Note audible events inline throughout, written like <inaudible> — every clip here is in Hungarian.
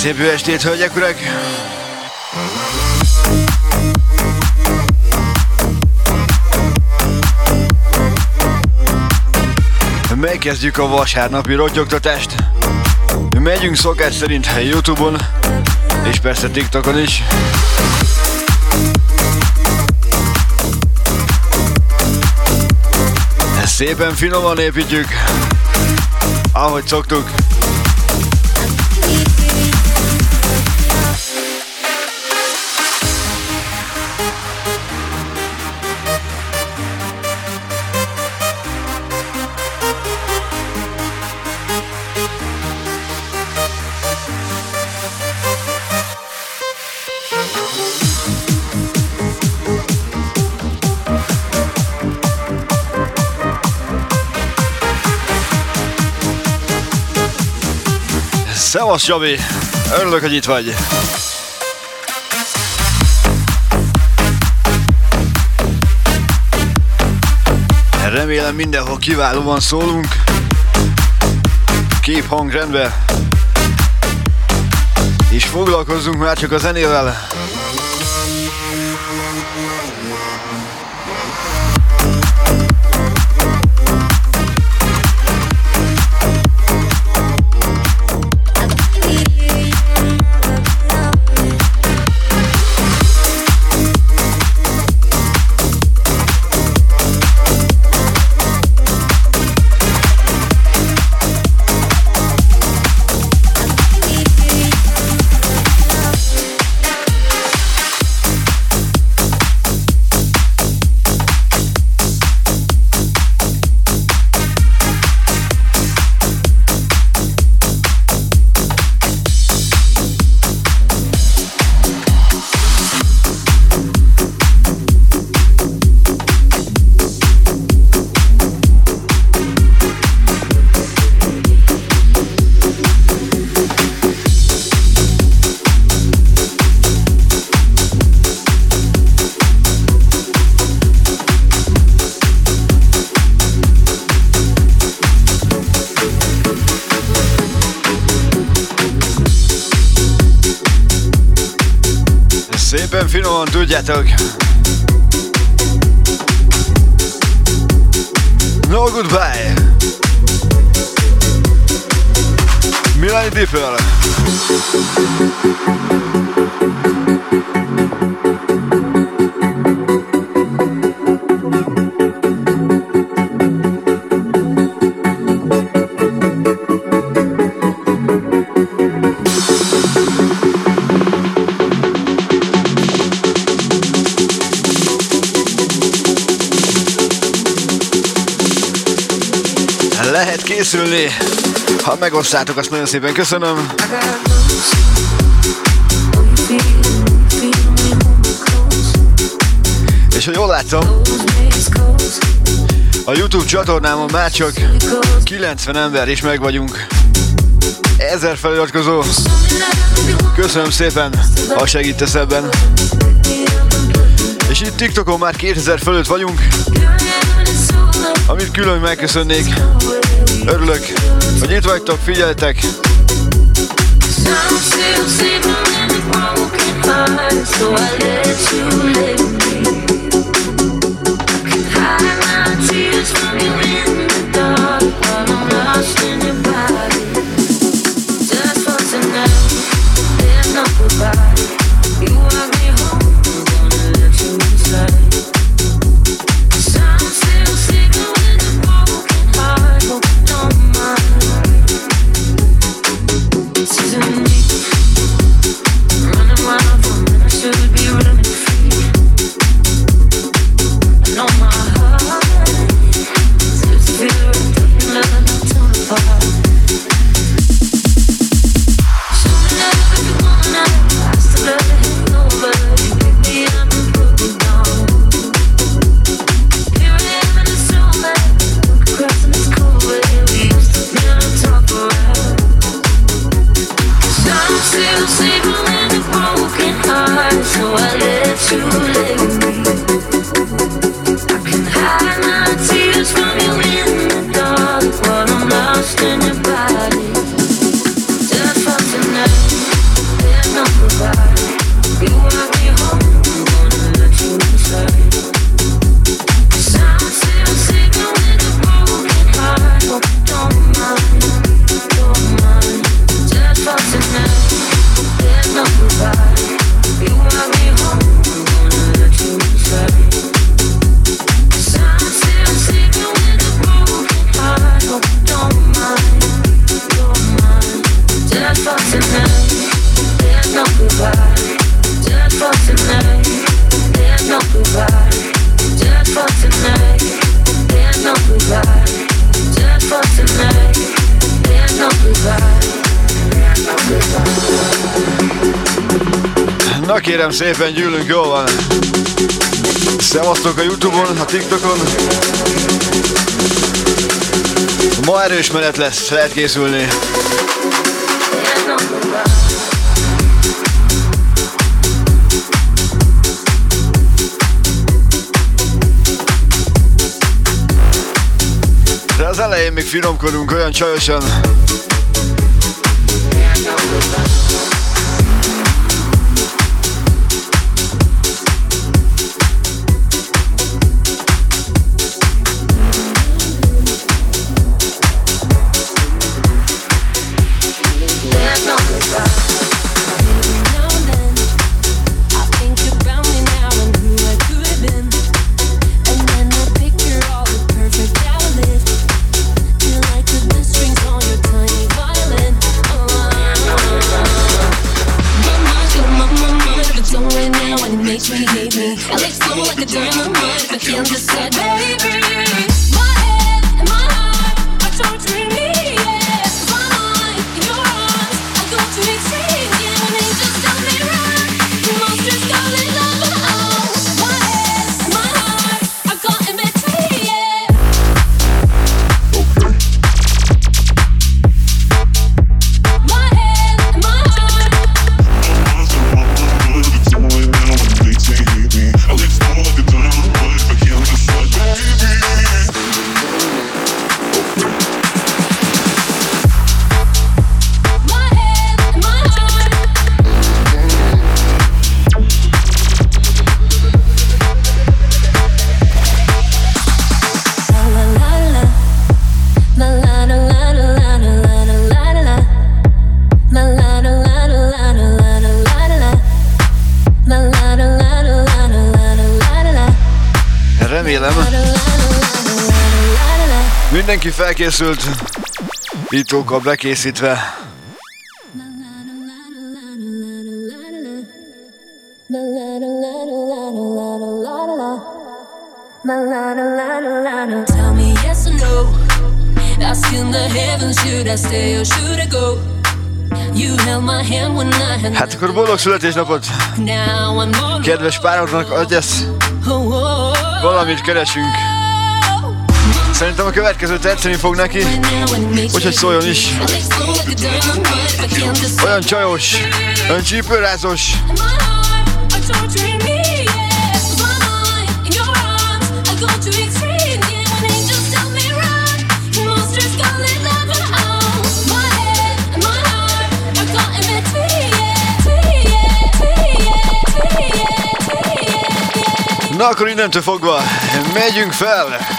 Szép jó estét, hölgyek, urak! Megkezdjük a vasárnapi rotyogtatást. Megyünk szokás szerint Youtube-on, és persze TikTokon is. Szépen finoman építjük, ahogy szoktuk. Szevasz, Javi! Örülök, hogy itt vagy. Remélem mindenhol kiválóan szólunk. Kép hangrendbe. És foglalkozzunk már csak a zenével. Tudjátok. Megosztátok, azt nagyon szépen köszönöm. És hogy jól látom, a YouTube csatornámon már csak 90 ember is meg vagyunk. Ezer feliratkozó. Köszönöm szépen, ha segítesz ebben. És itt TikTokon már 2000 fölött vagyunk. Amit külön megköszönnék, Örülök, hogy itt vagytok, figyeltek! So I let you live kérem szépen, gyűlünk, jól van. Szevasztok a Youtube-on, a TikTokon. Ma erős menet lesz, lehet készülni. De az elején még finomkodunk olyan csajosan, felkészült, bitókkal bekészítve. Tell me yes or no. Asking the heavens, should I stay or should I go? You held my hand when I had Hát akkor boldog születésnapot! Kedves pároknak, adjasz! Oh, oh, oh. Valamit keresünk. Szerintem a következő tetszeni fog neki, úgyhogy szóljon is. Olyan csajos, olyan csípőrázos. Na akkor innentől fogva megyünk fel!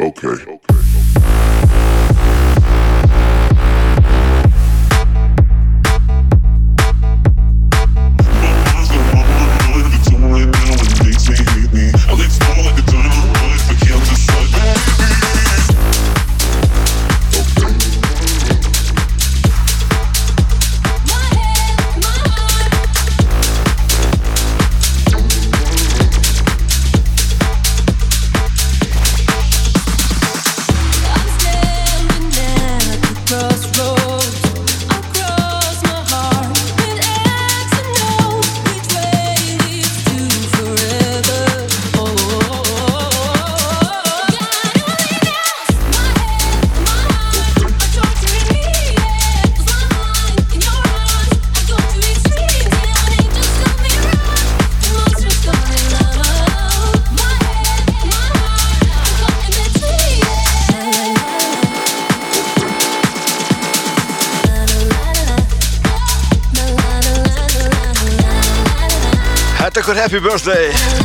Okay. Happy birthday.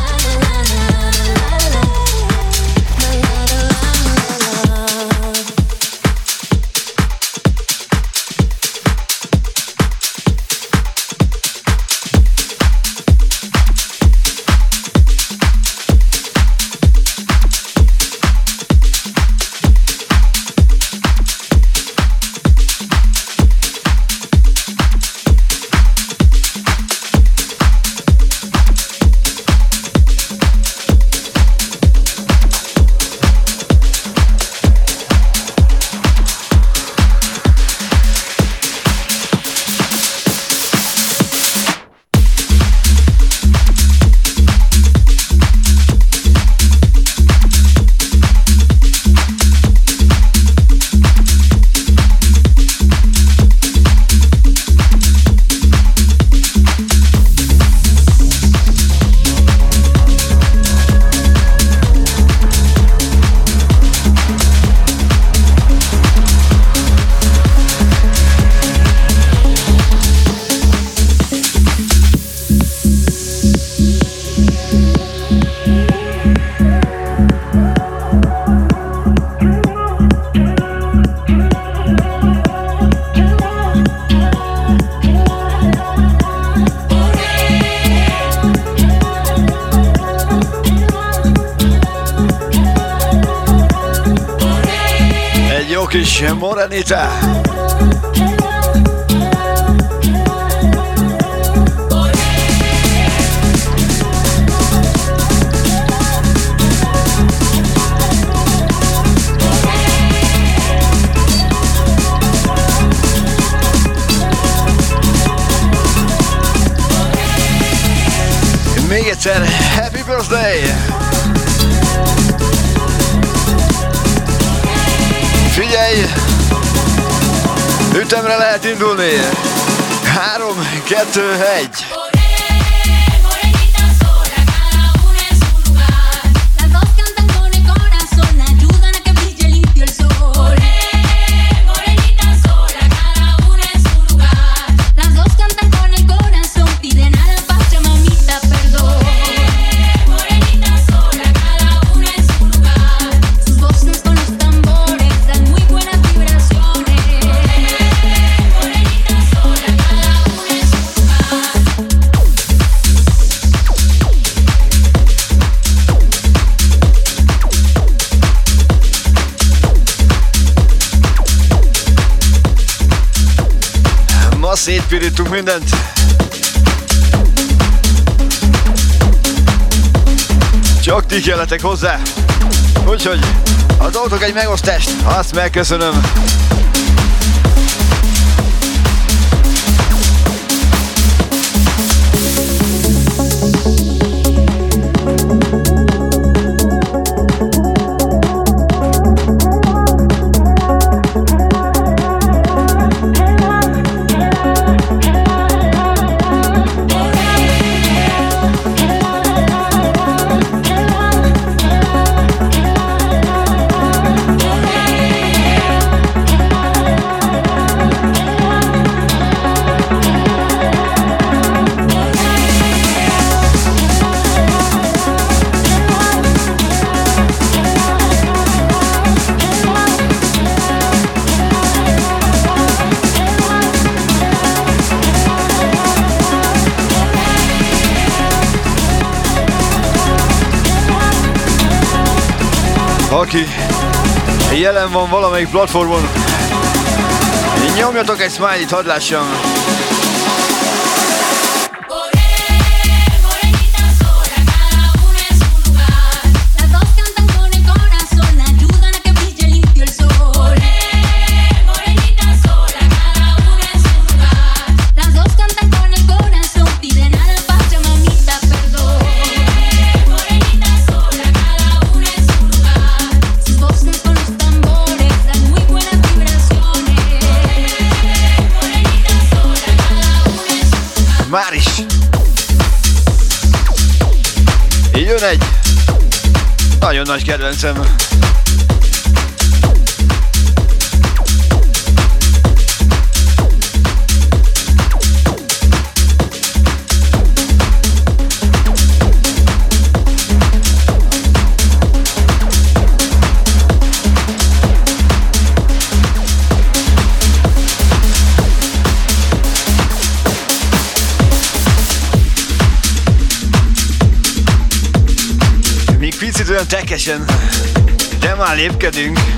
Szétpirítunk mindent. Csak ti kelletek hozzá. Úgyhogy adótok egy megosztást, azt megköszönöm. Jelen van valamelyik platformon, nyomjatok egy smiley-t, hadd lássam. Nagyon nagy kedvencem. Tekesen, de már lépkedünk.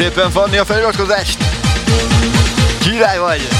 Szépen, Fanni, a feliratkozást! Király vagy!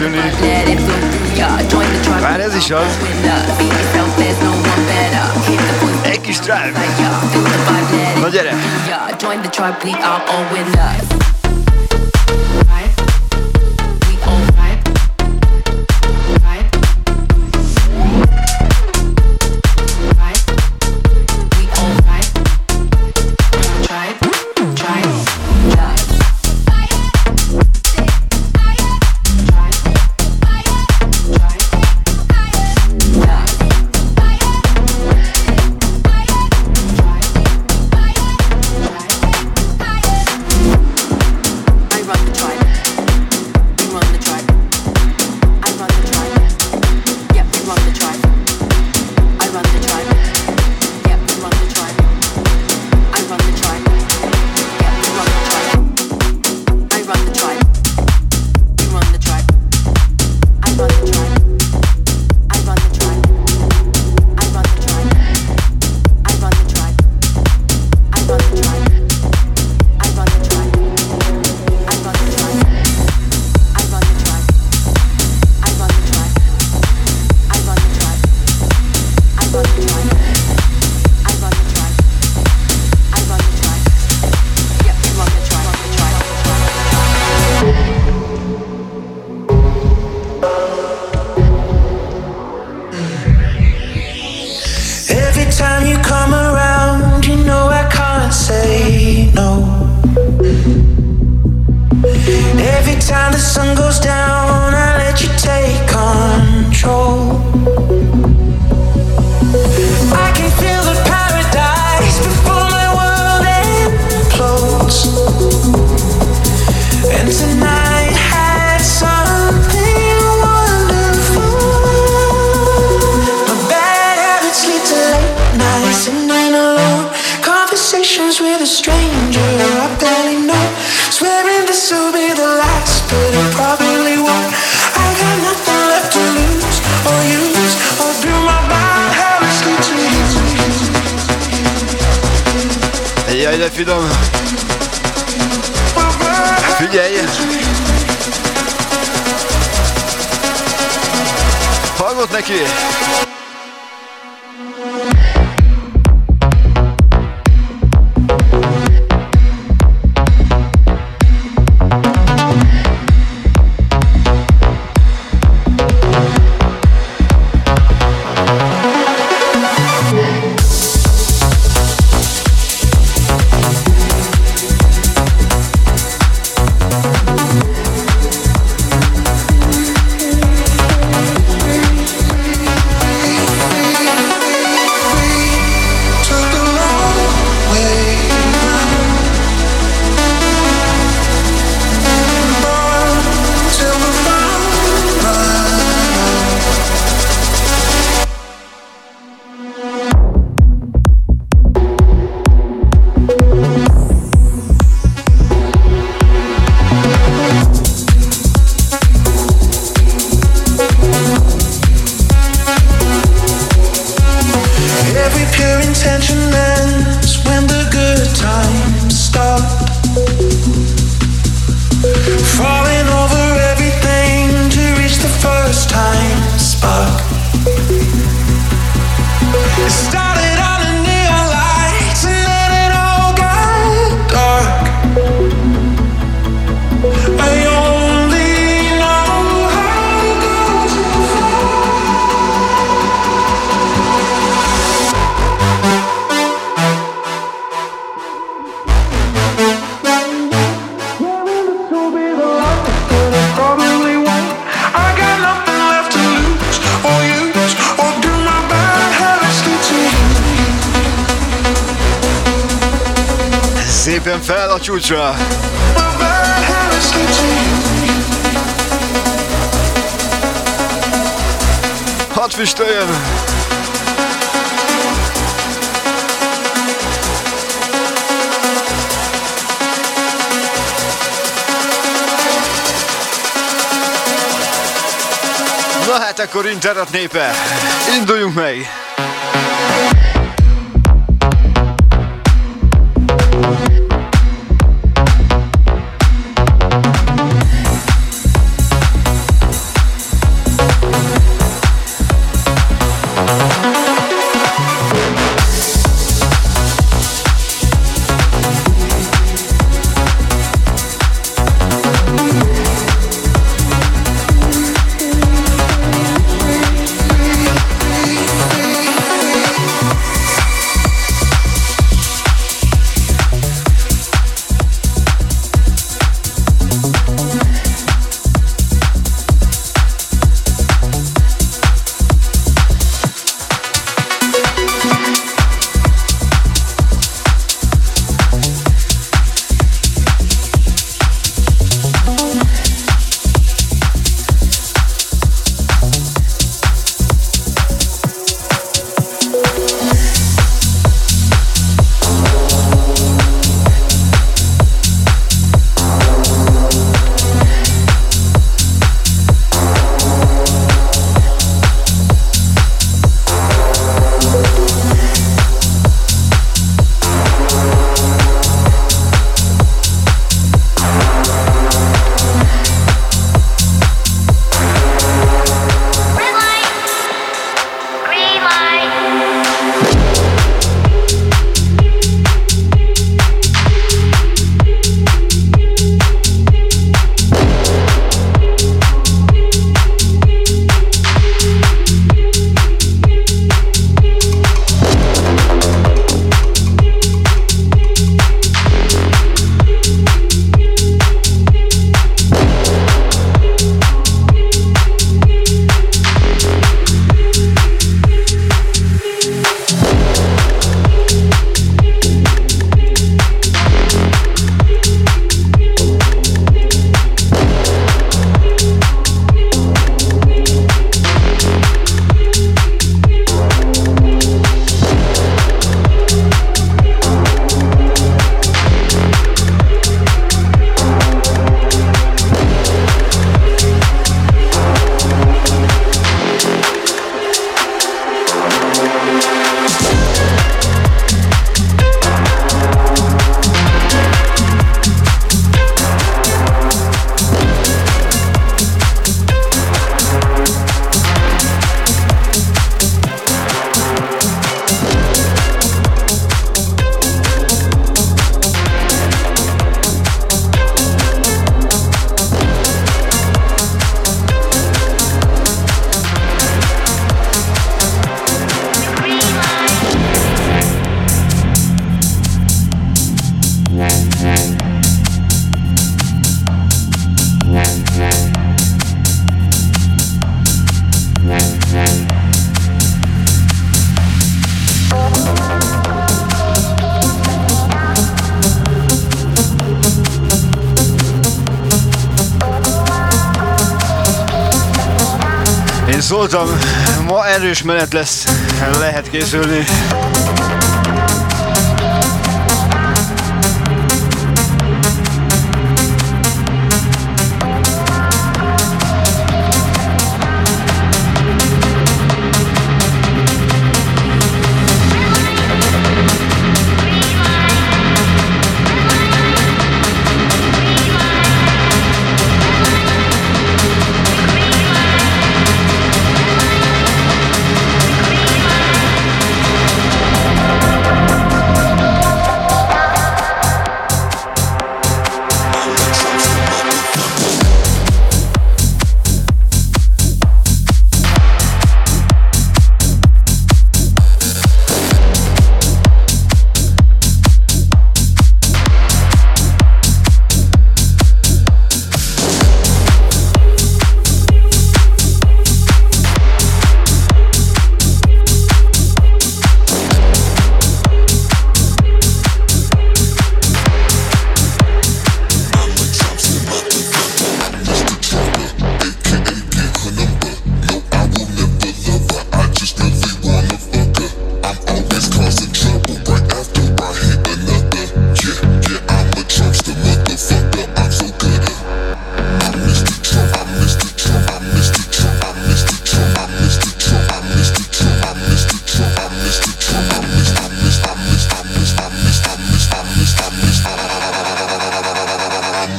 Lehet készülni. Internet népe, menet lesz, lehet készülni.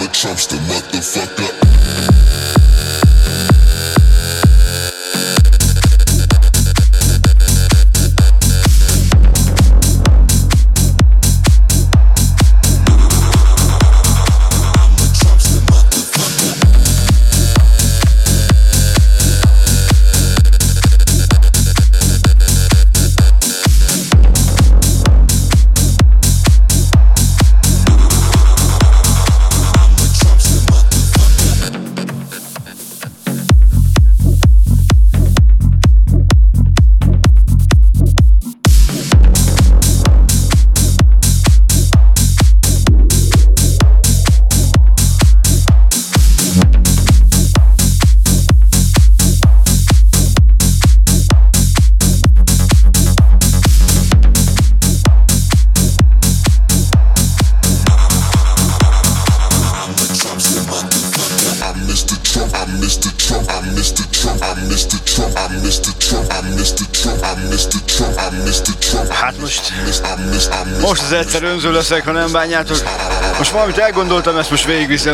I'm a Trumpster motherfucker. Egyszer önző leszek, ha nem bánjátok. Most valamit elgondoltam, ezt most végigviszem.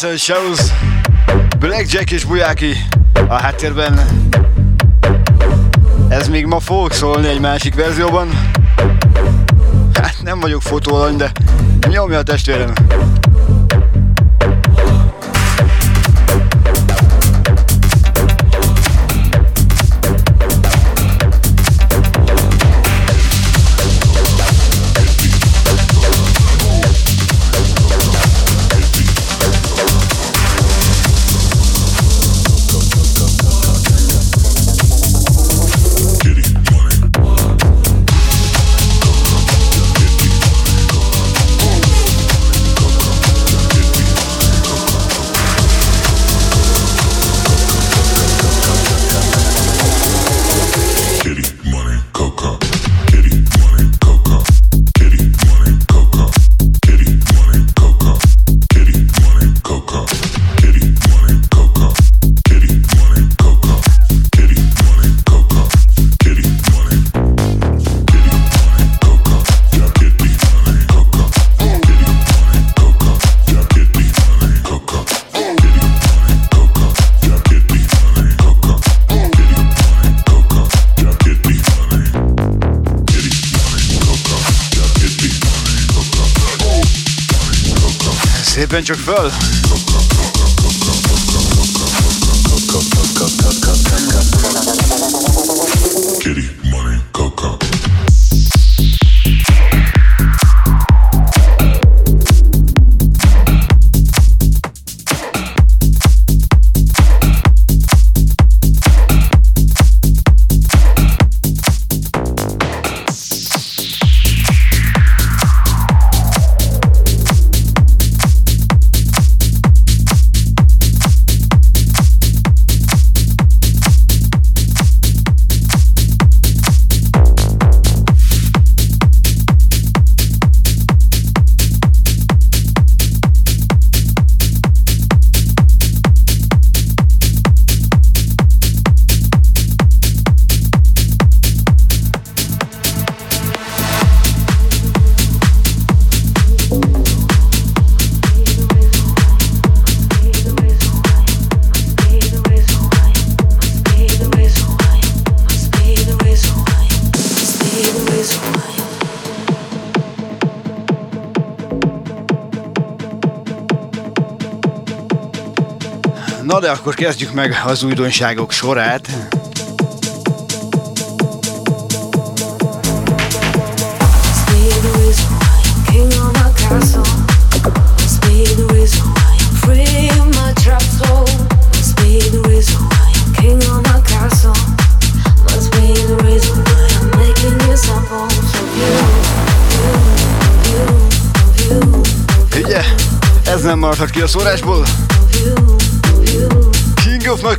Nelson Shows, Blackjack és Bujáki a háttérben. Ez még ma fog szólni egy másik verzióban. Hát nem vagyok fotóalany, de nyomja a testvérem. Szépen csak de akkor kezdjük meg az újdonságok sorát. Ugye? Ez nem maradhat ki a szórásból? Of my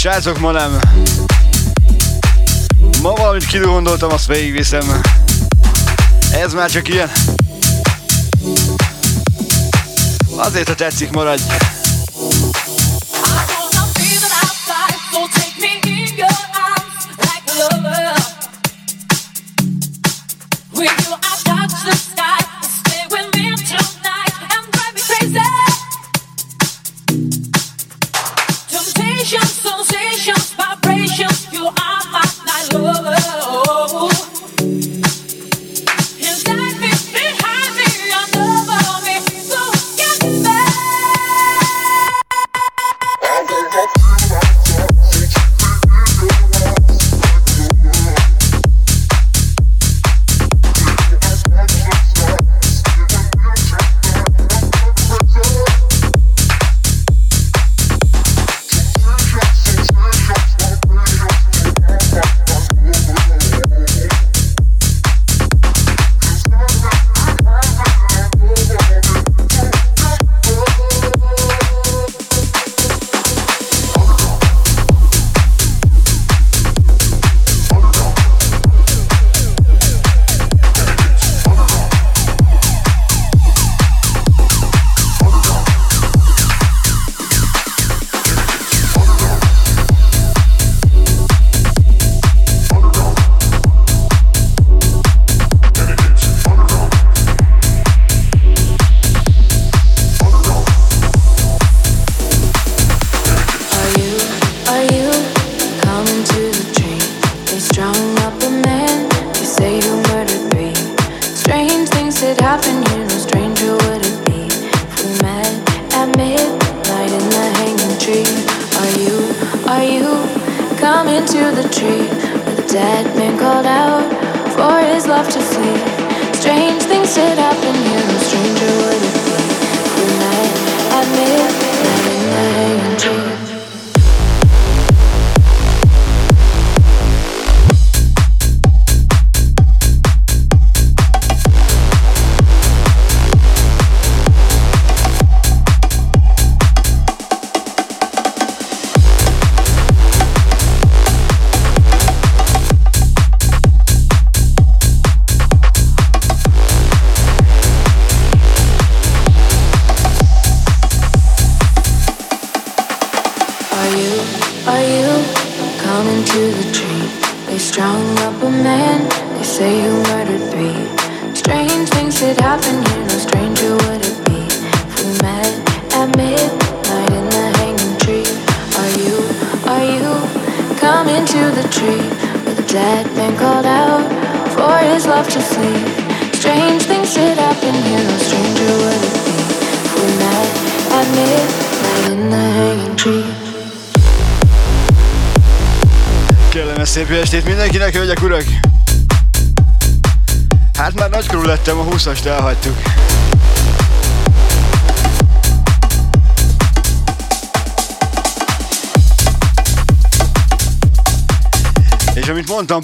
Srácok, ma nem. Ma valamit kidogondoltam, azt végigviszem. Ez már csak ilyen. Azért, ha tetszik, maradj.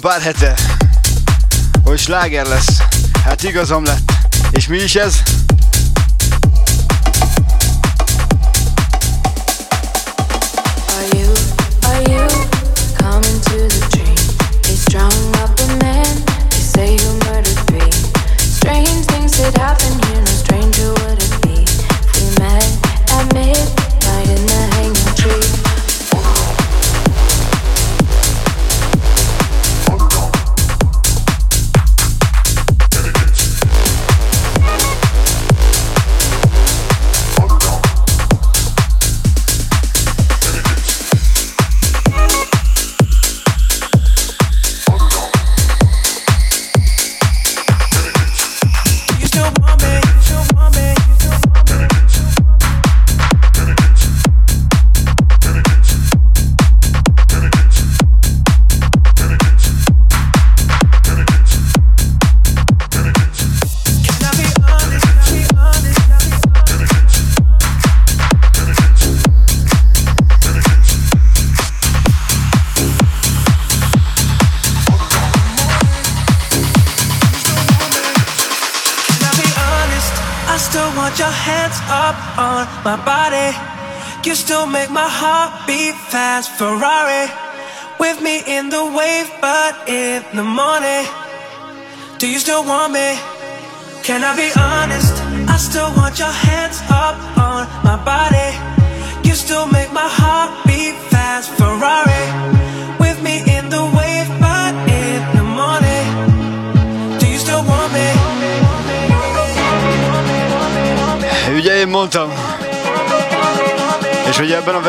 pár hete, hogy sláger lesz. Hát igazam lett. És mi is ez?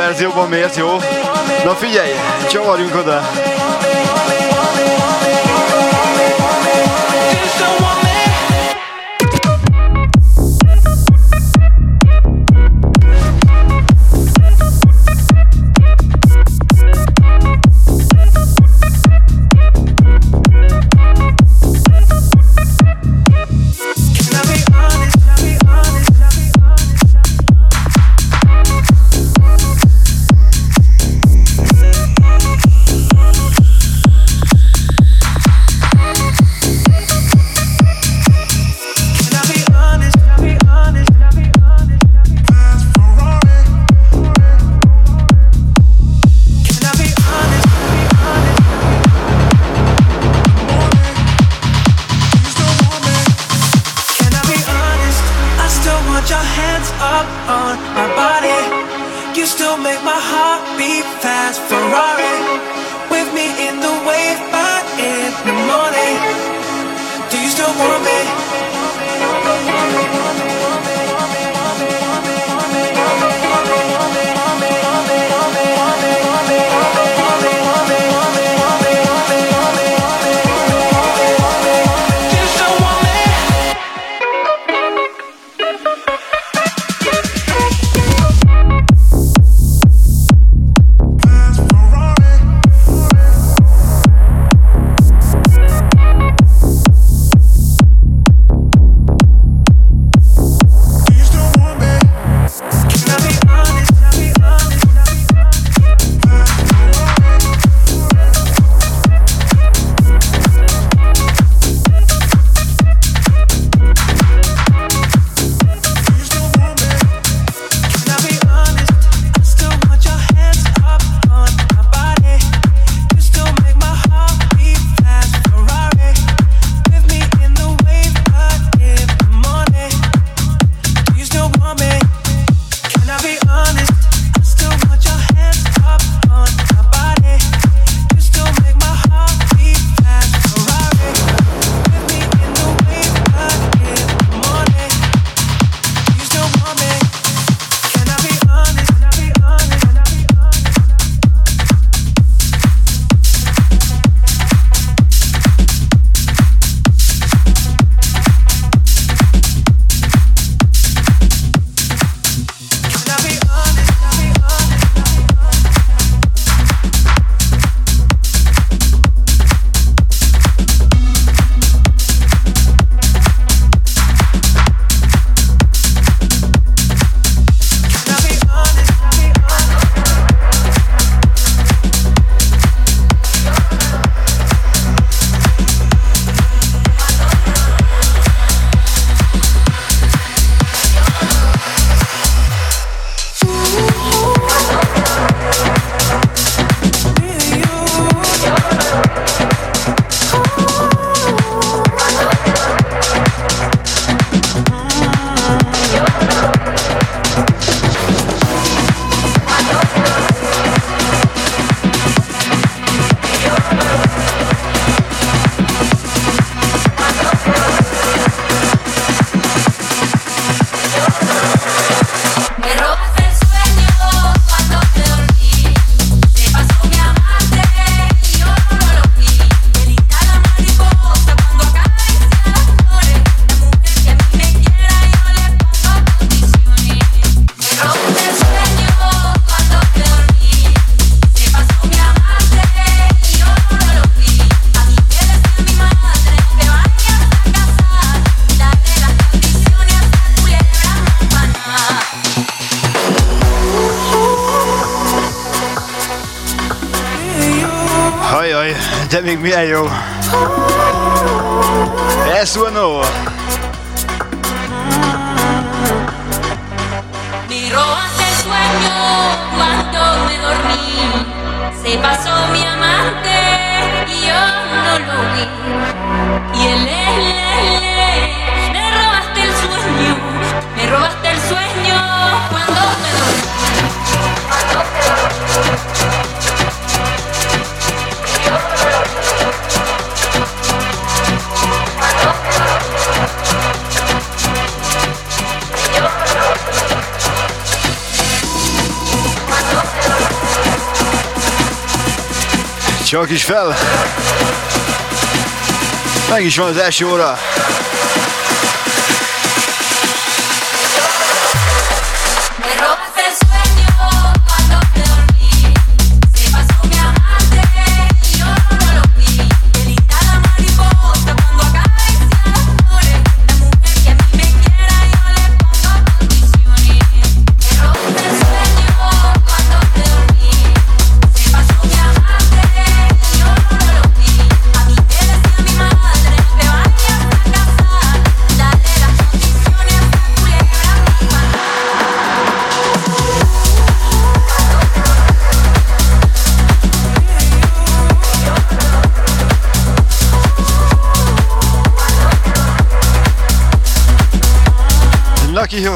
Brasil, bom mês e eu não fiquei. Tchau, Orinho up on my body. You still make my heart beat fast, Ferrari. With me in the wave, but in the morning. Do you still want me? is van az első óra.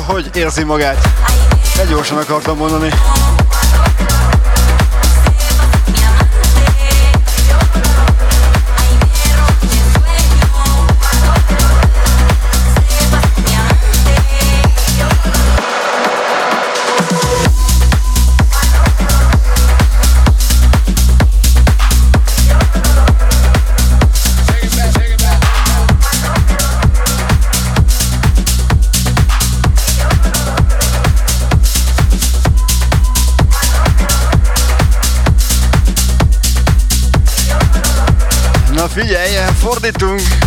hogy érzi magát. Egy gyorsan akartam mondani. hoorde toen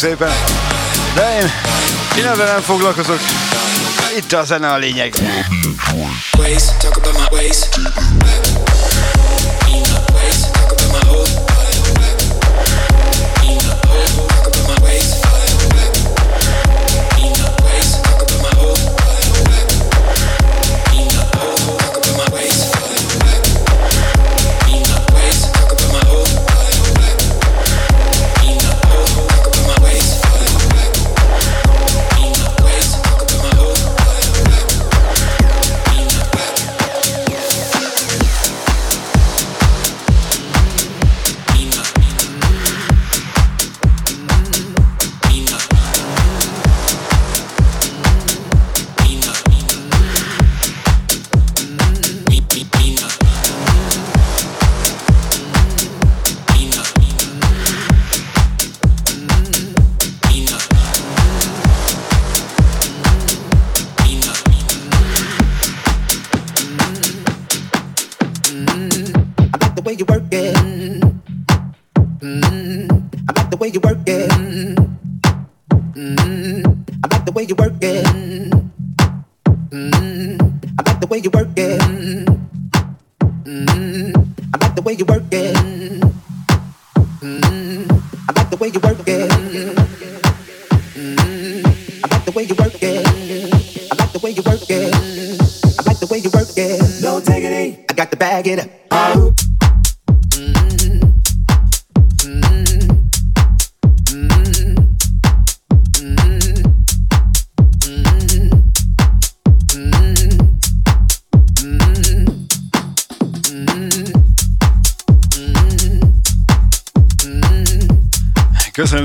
szépen. De én, én ezzel nem foglalkozok. Itt a zene a lényeg. Ways, talk about my ways.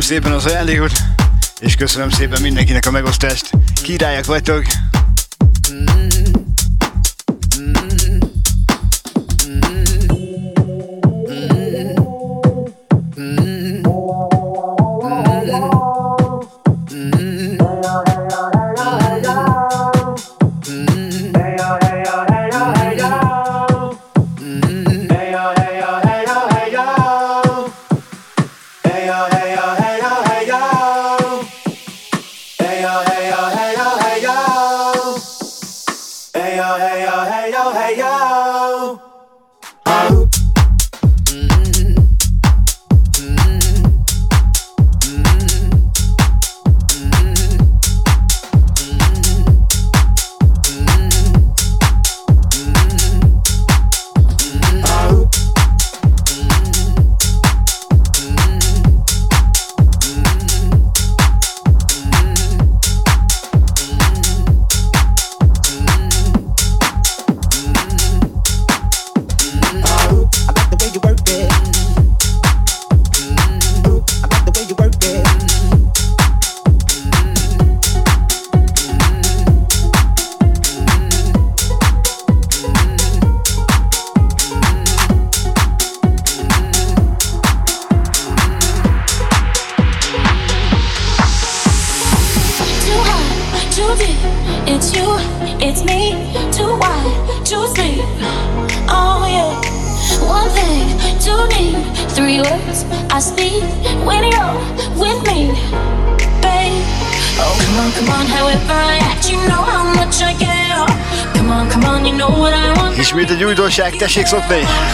Szépen az ajándékot, és köszönöm szépen mindenkinek a megosztást. Királyak vagytok! Ismét egy újdonság, tessék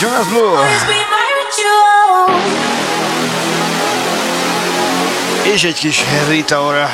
Jonas Blue! És egy kis Rita Ora.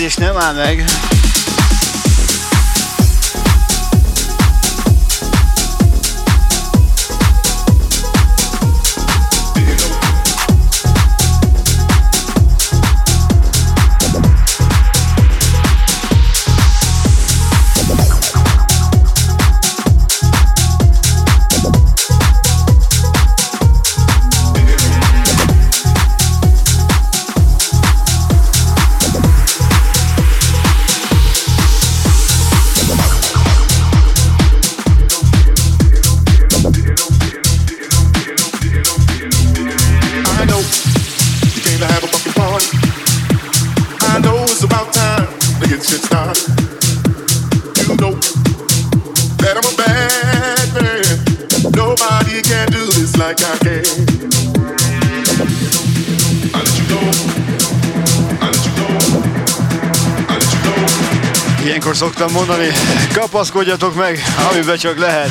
Lépkedés nem áll meg. Szoktam mondani, kapaszkodjatok meg, amiben csak lehet.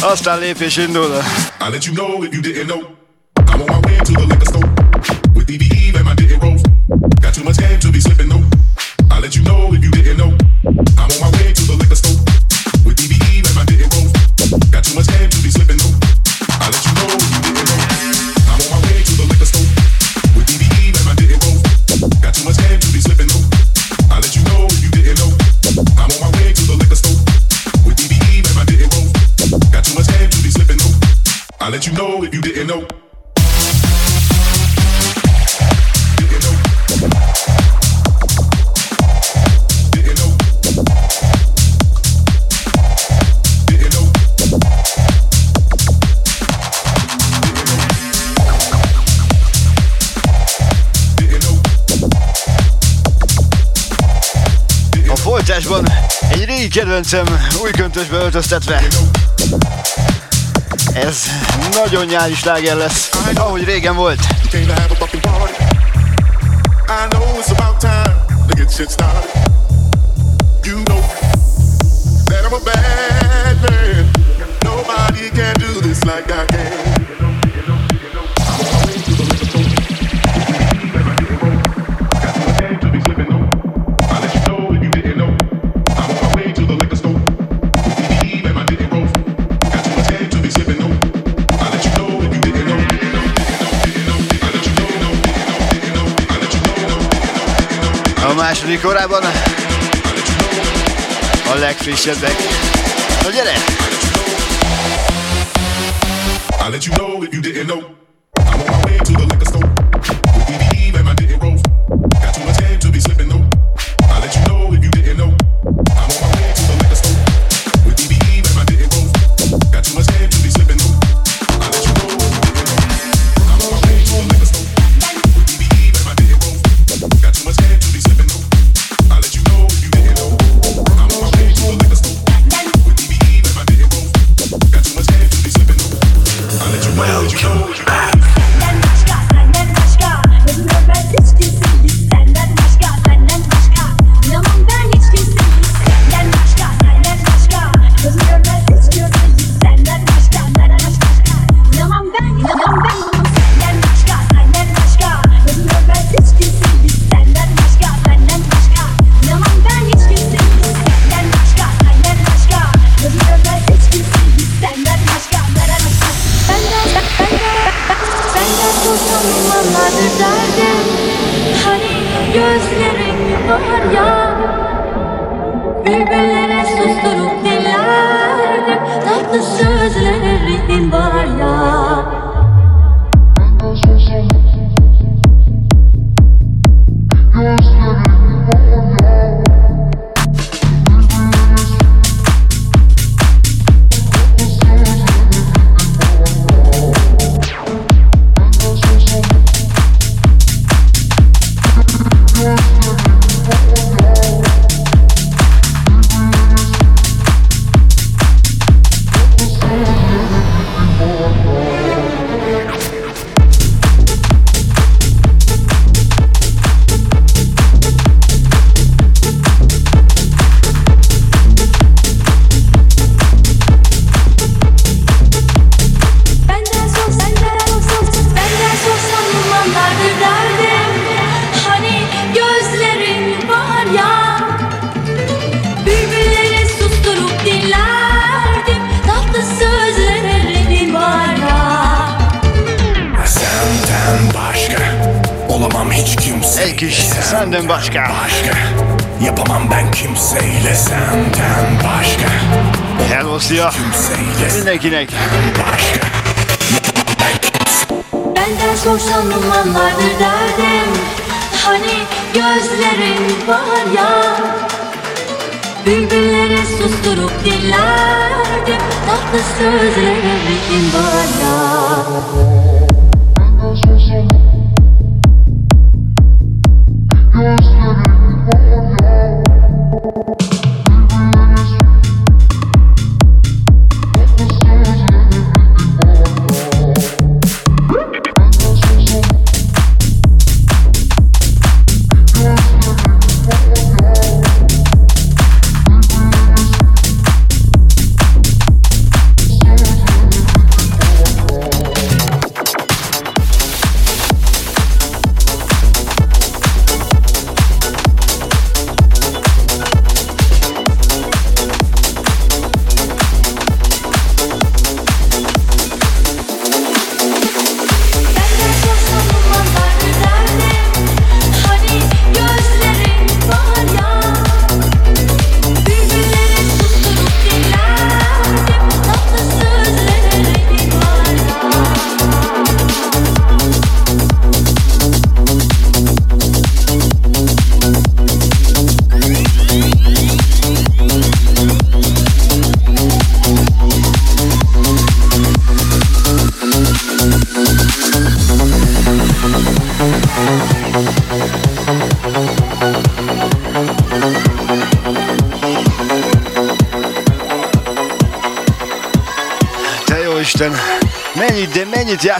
Aztán lépés indul. Too much game to be slipping, no. I'll let you know if you didn't know. I'm on my way to the liquor store. kedvencem új köntösbe öltöztetve. Ez nagyon nyári sláger lesz, ahogy régen volt. Like I can. második órában a legfrissebbek. Na gyere! I let you know if you didn't know.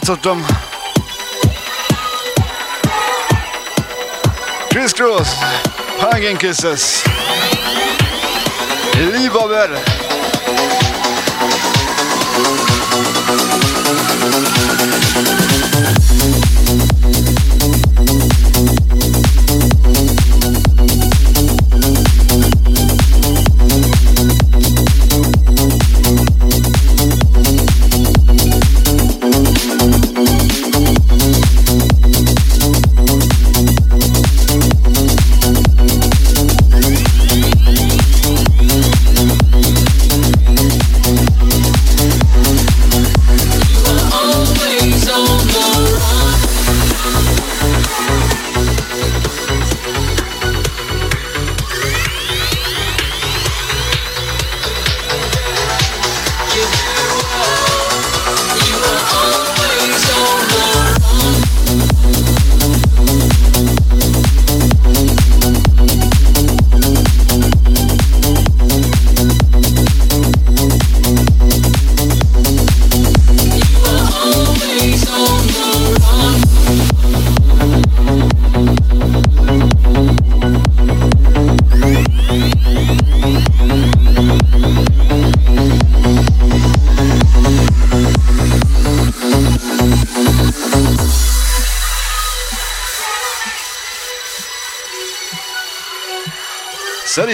Saddam. Criss cross, hanging kisses. Liv over.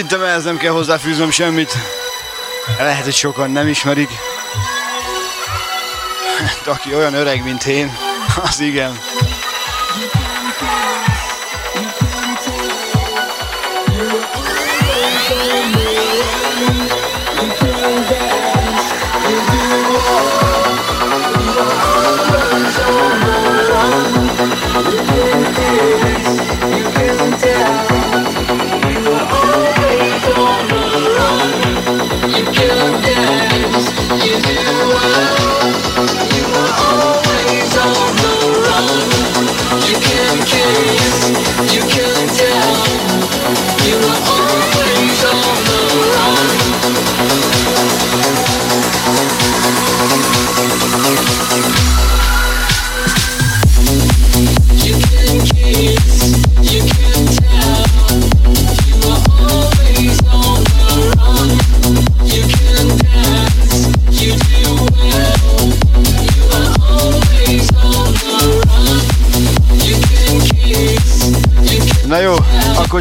Szerintem ehhez nem kell hozzáfűznöm semmit. Lehet, hogy sokan nem ismerik. <laughs> De aki olyan öreg, mint én, az igen.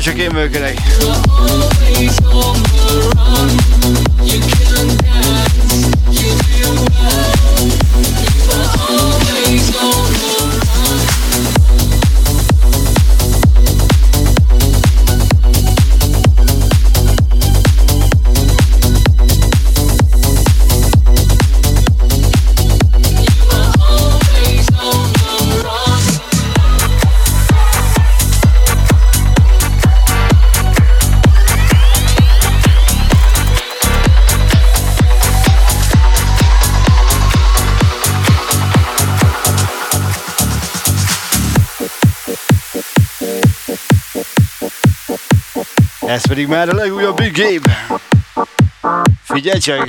Csak én működek. Ez pedig már a legújabb Big Game. Figyelj csak!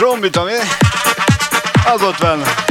Trombita mi? Az ott van.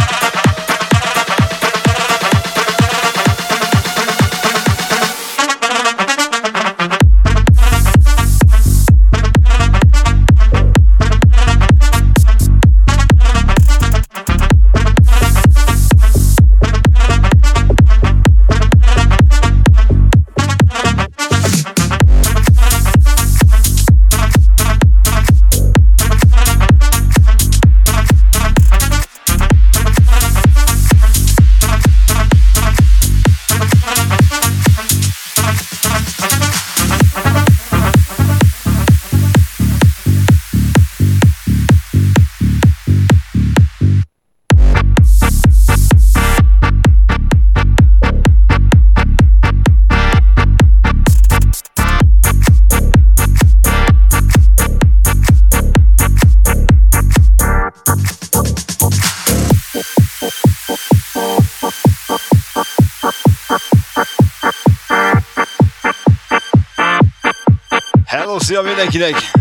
Szia mindenkinek!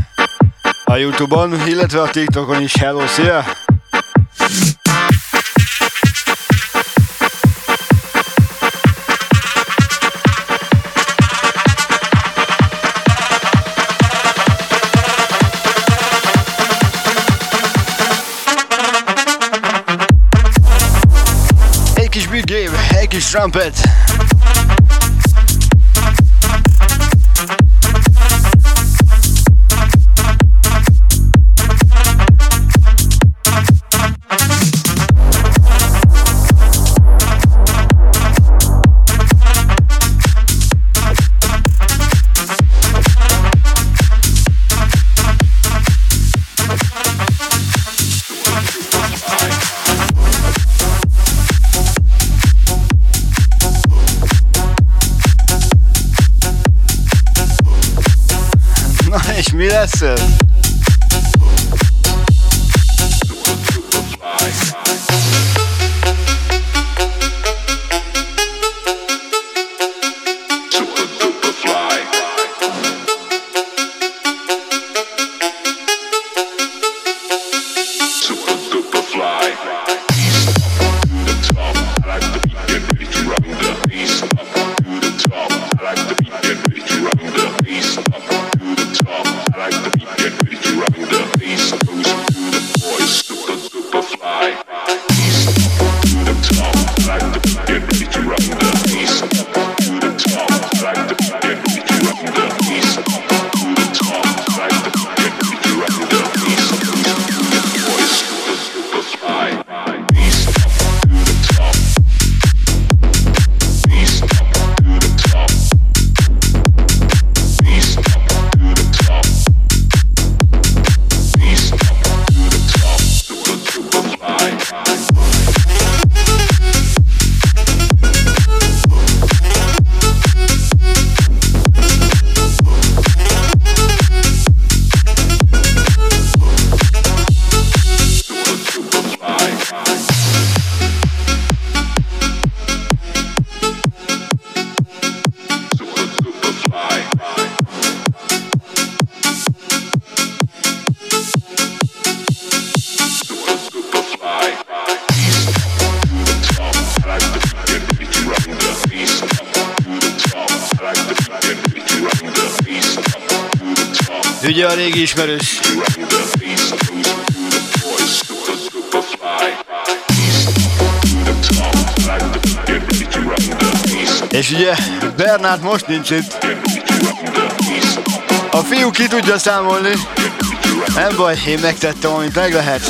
A Youtube-on, illetve a TikTokon is hello, szia! Egy kis beat game, egy kis trumpet. És ugye Bernát most nincs itt. A fiú ki tudja számolni. Nem baj, én megtettem, amit meg lehet.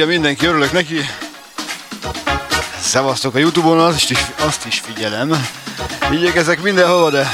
Bírja mindenki, örülök neki. Szevasztok a Youtube-on, azt is, azt is figyelem. Igyekezek mindenhova, de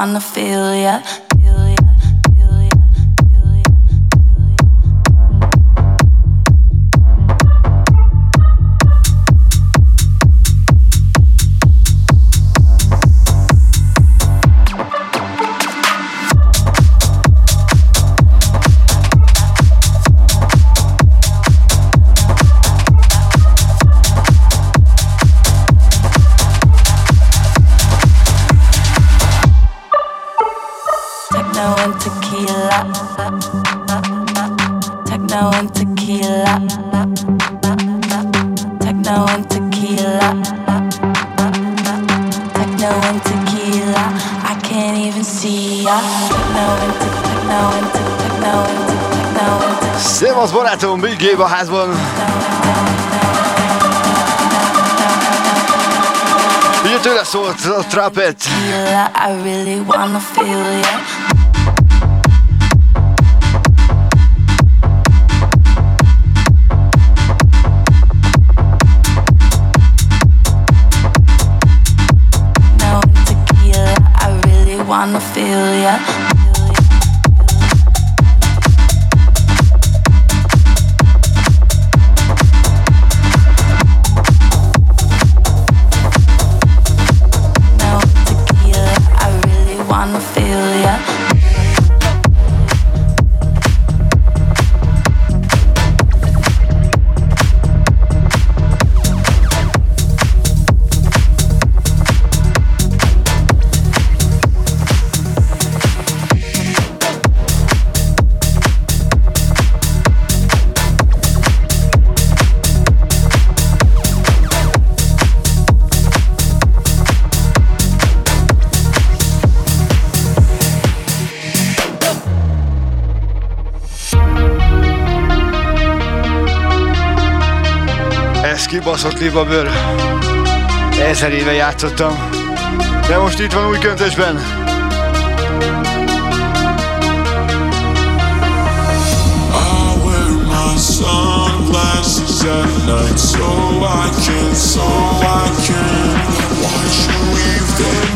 Wanna feel ya? it. I really wanna feel it. Libabőr. Ezer éve játszottam. De most itt van új köntösben. sunglasses at night so I can, so I can watch you weave them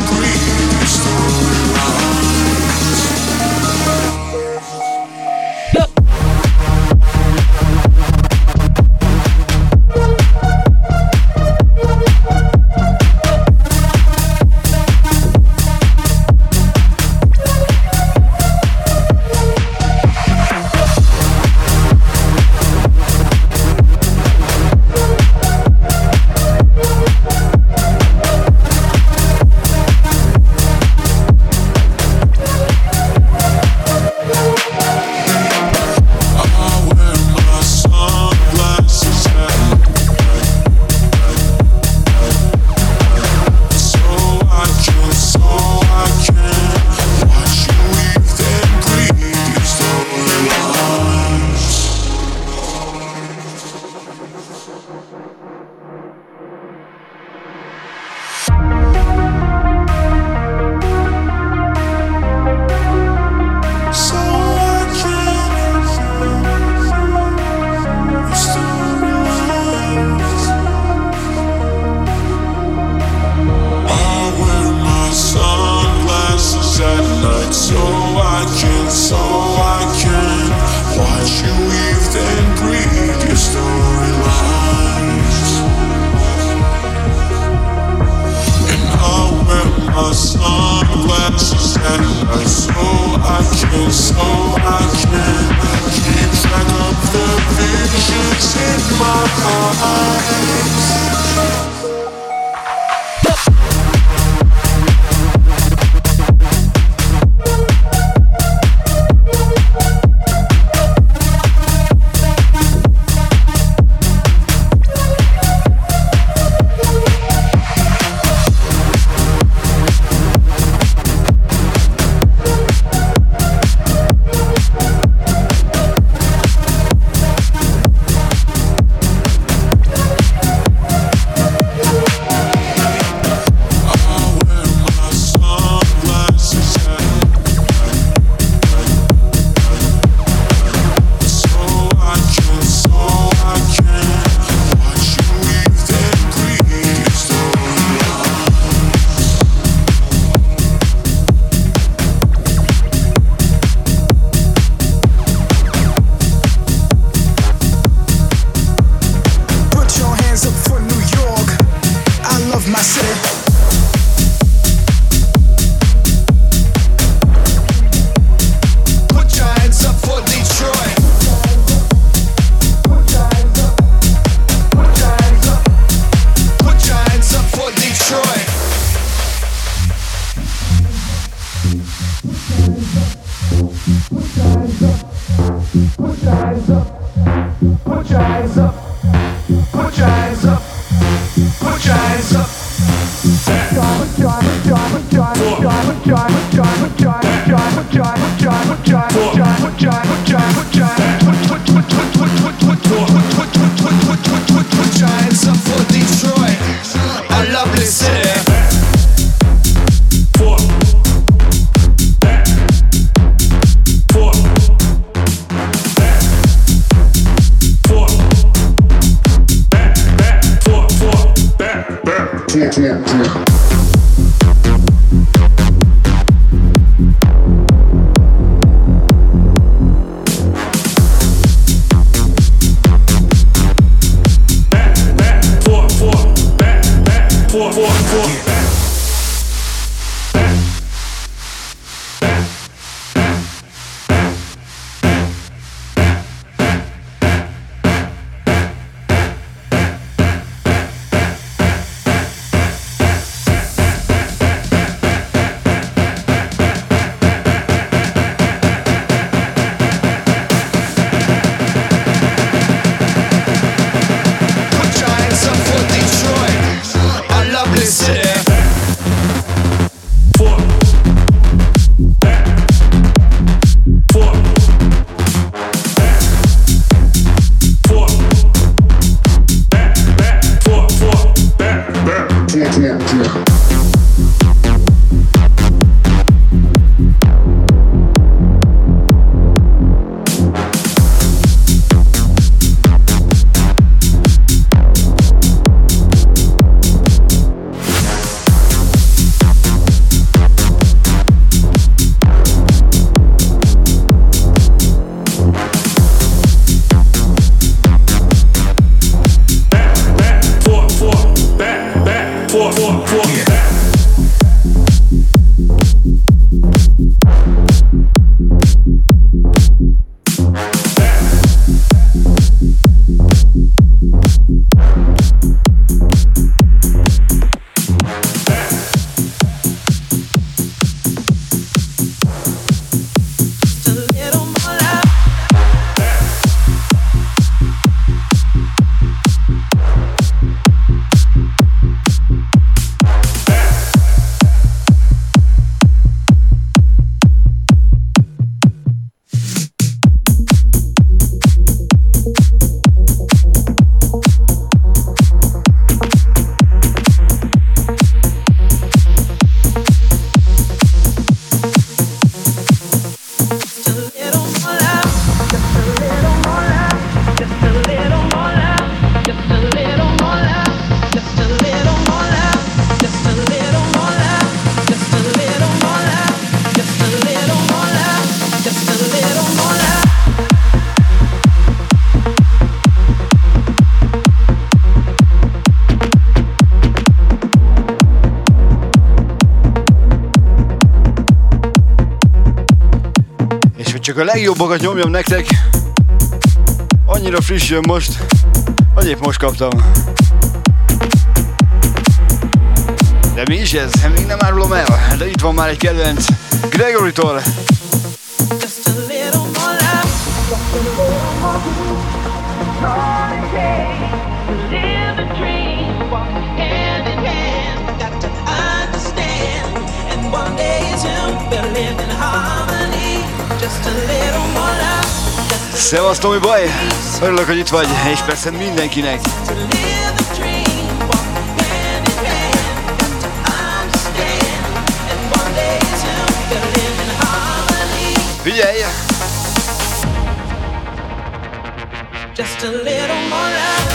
legjobbakat nyomjam nektek. Annyira friss jön most, hogy épp most kaptam. De mi is ez? Még nem árulom el, de itt van már egy kedvenc. Gregory-tól. Szevasz Tomi Baj! Örülök, hogy itt vagy, és persze mindenkinek! Figyelj! Just a little more love.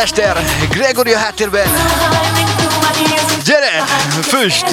Mester, Gregory a háttérben. Gyere, füst!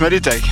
Meditei.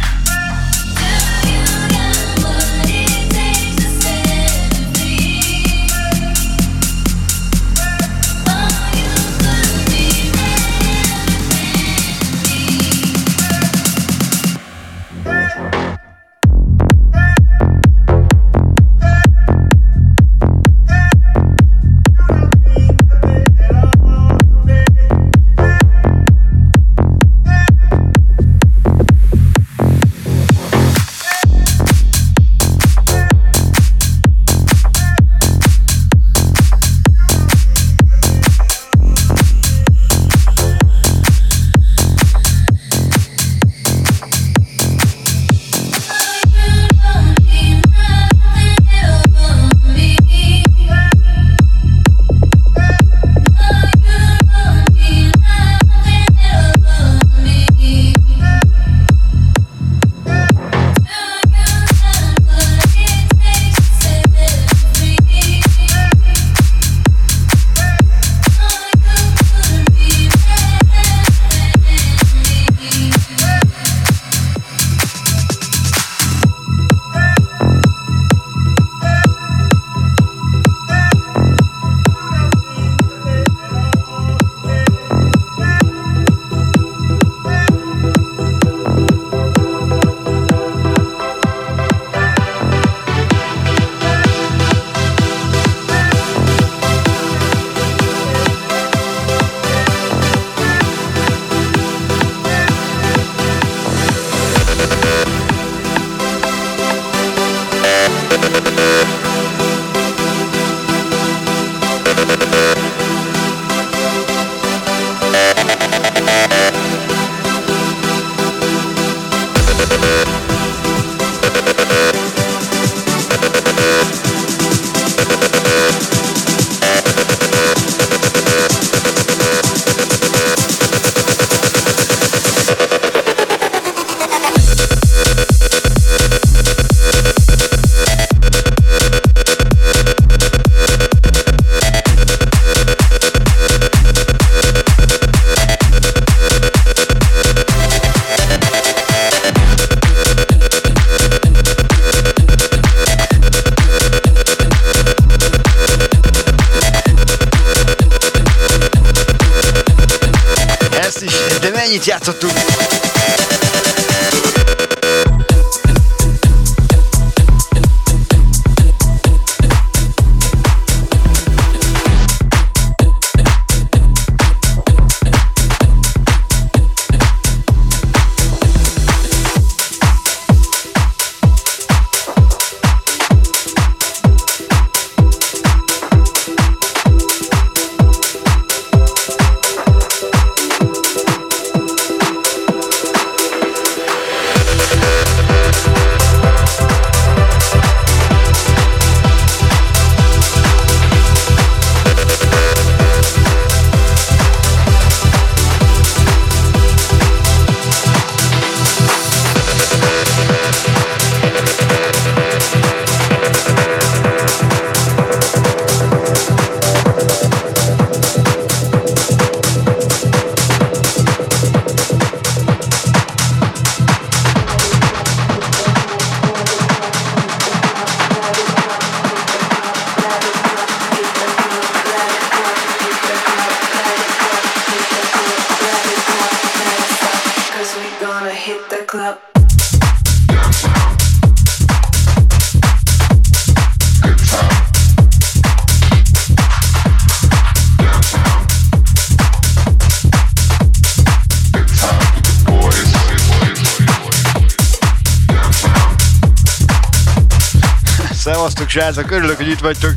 Srácok, örülök, hogy itt vagytok.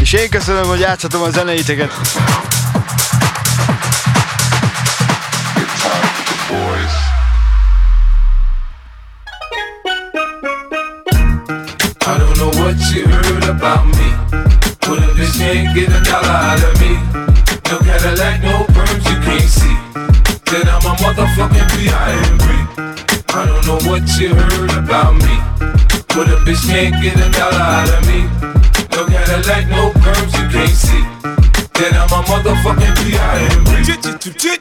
És én köszönöm, hogy játszhatom a zeneiteket. You heard about me. But if this can't get a dollar out of me, no Cadillac, no perms you can't see. Then I'm a motherfucking B.I.M.B. I don't know what you heard about me. But a bitch can't get a dollar motherfucking B.I.M.B.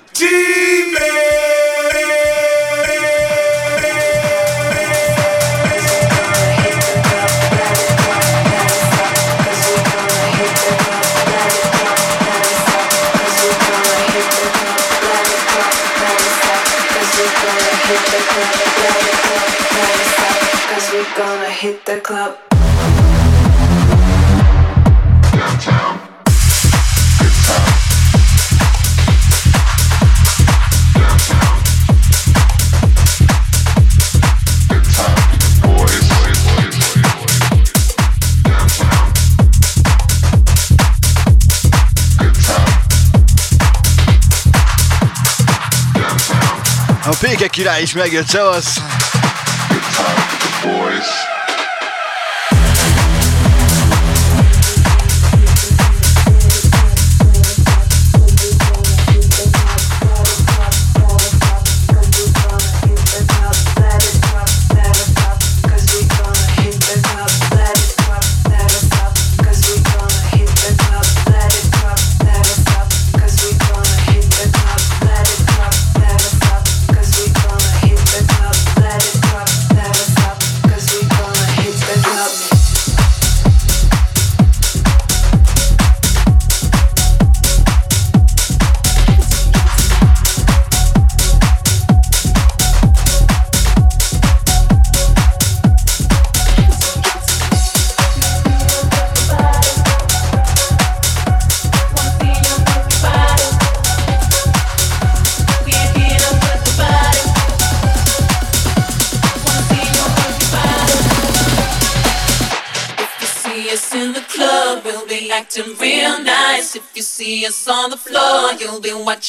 király is megjött, szevasz!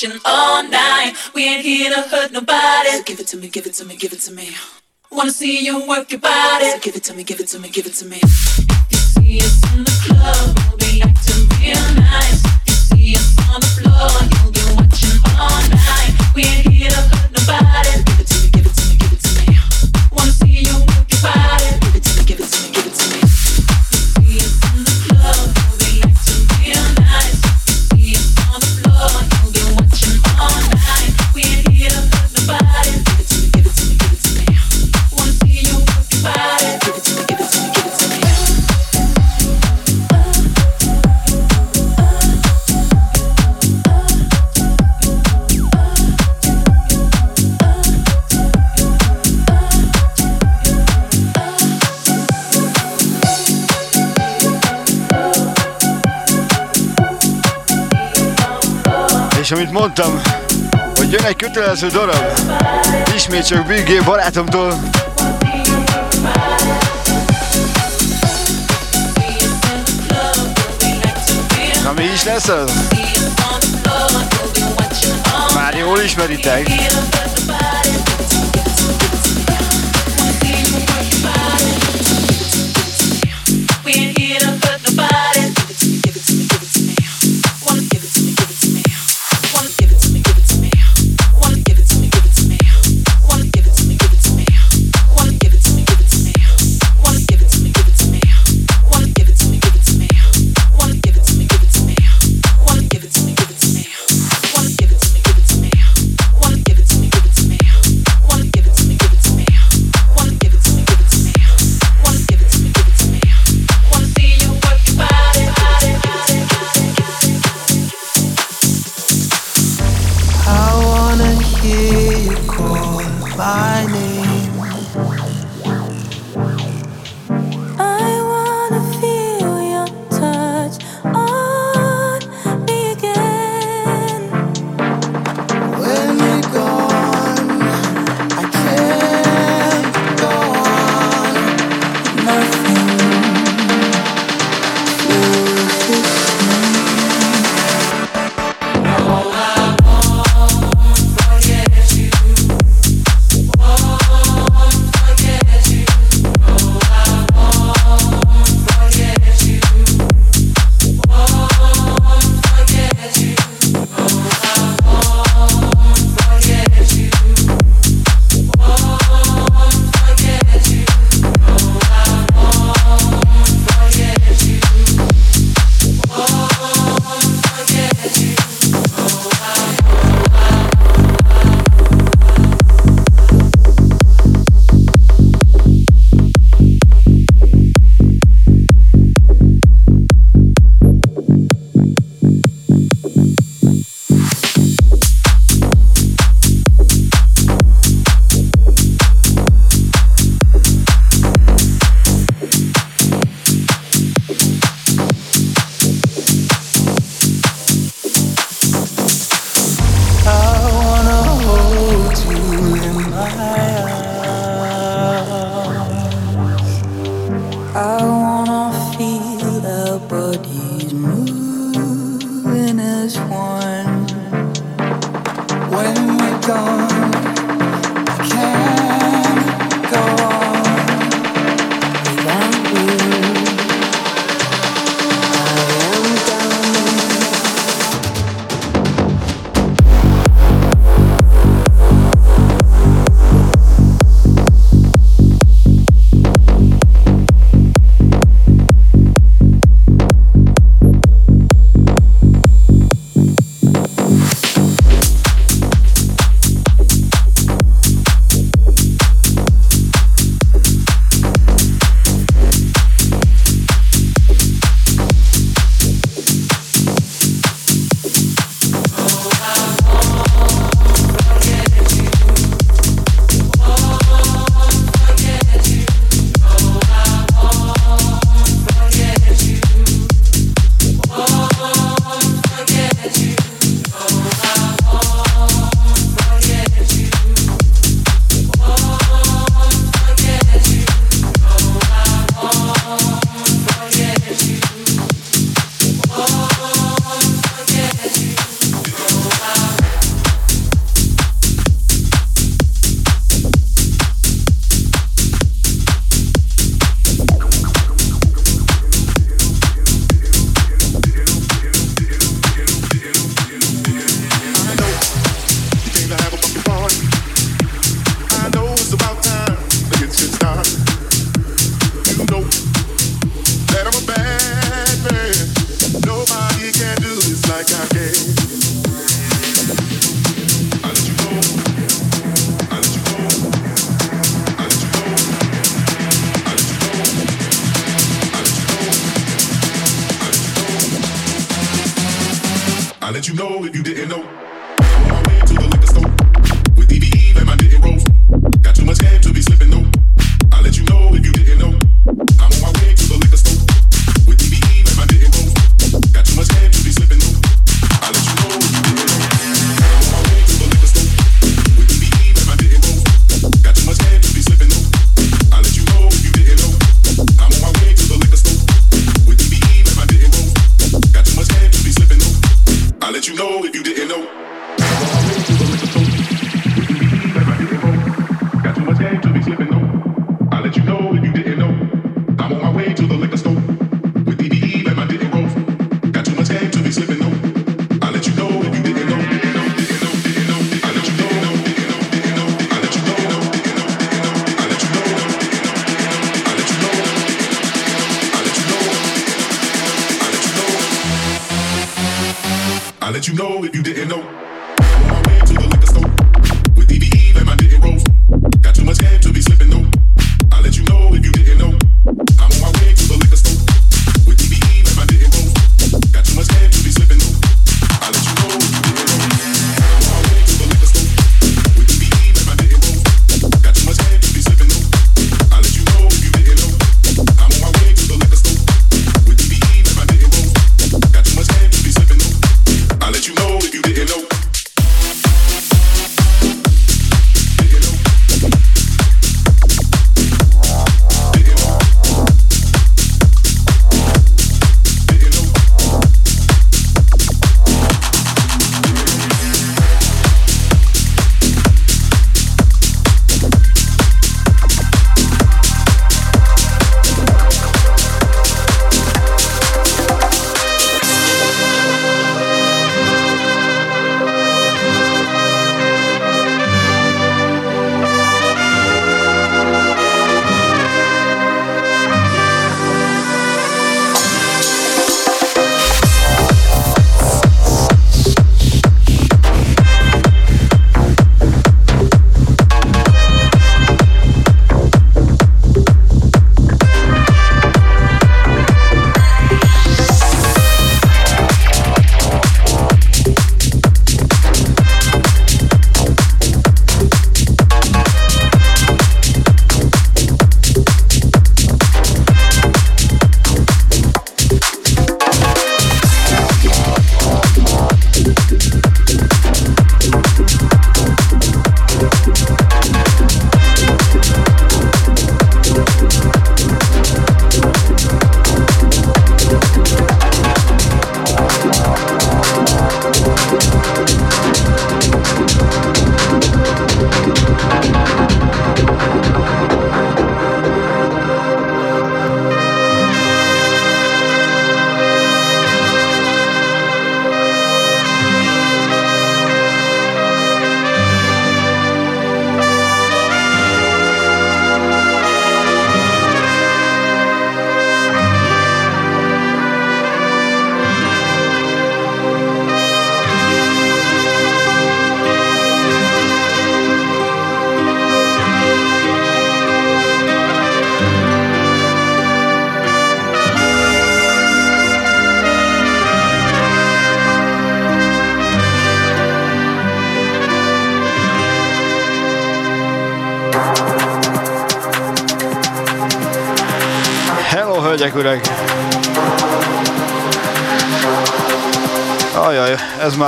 You'll be watching all night. We ain't here to hurt nobody. So give it to me, give it to me, give it to me. Wanna see you work your body. So give it to me, give it to me, give it to me. You see us Mondtam, hogy jön egy kötelező darab, ismét csak Big barátomtól. Na mi is lesz az? Már jól ismeritek.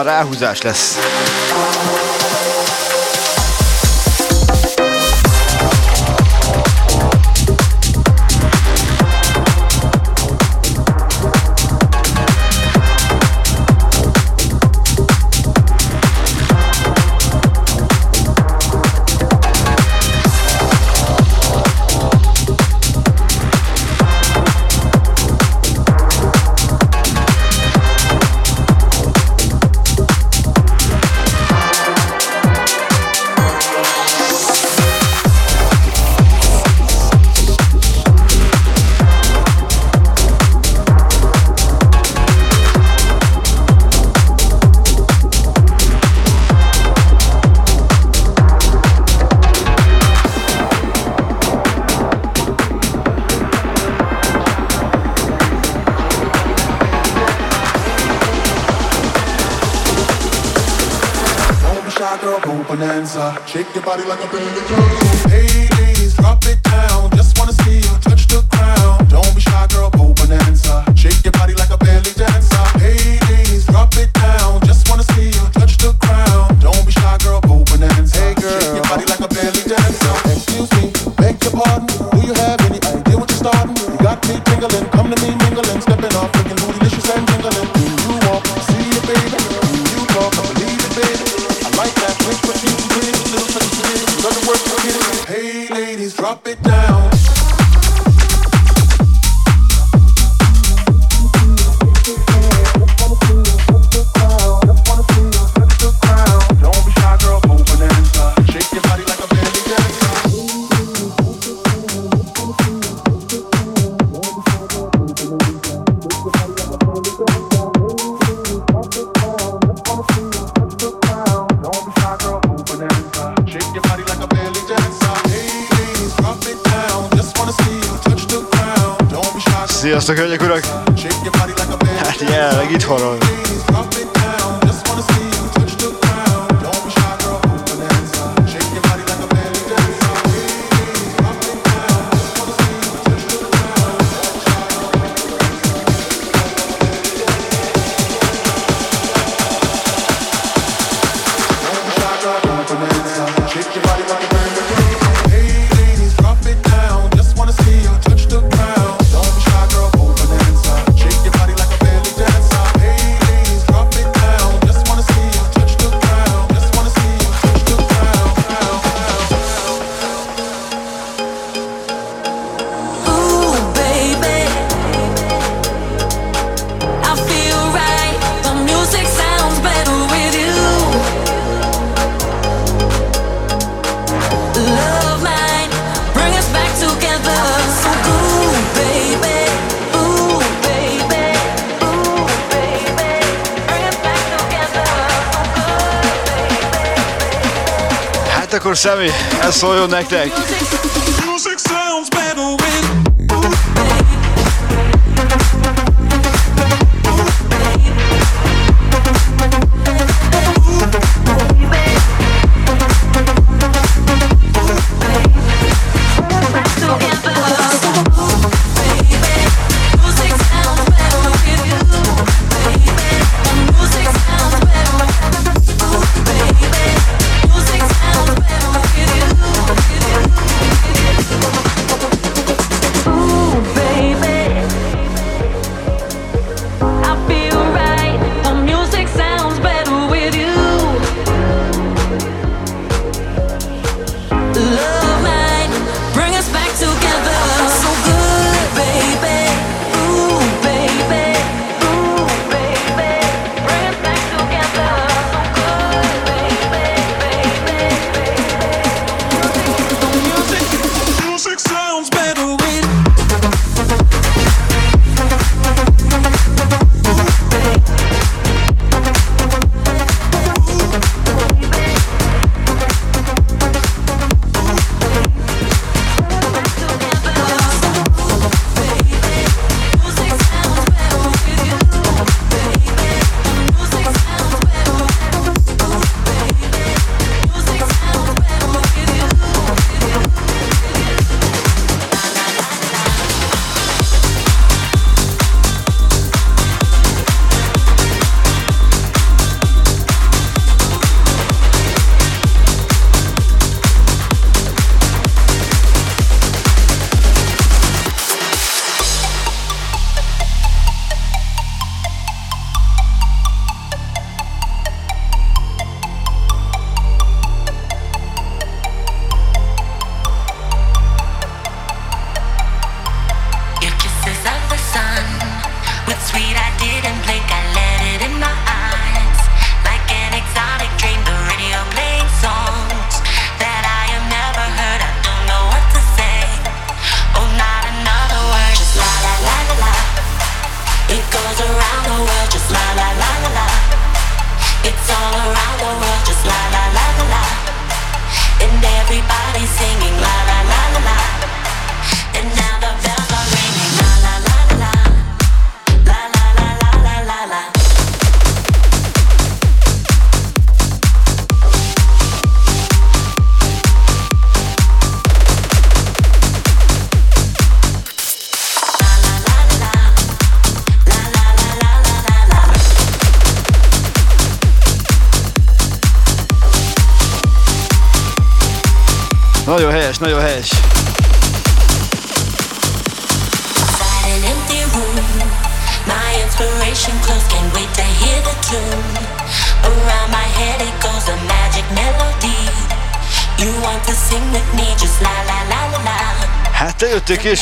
Ráhúzás lesz. Shake your body like a bandit. ser é só så Neck Deck.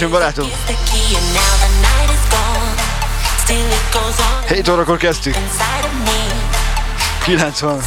Későn, barátom. 7 órakor kezdtük. 90.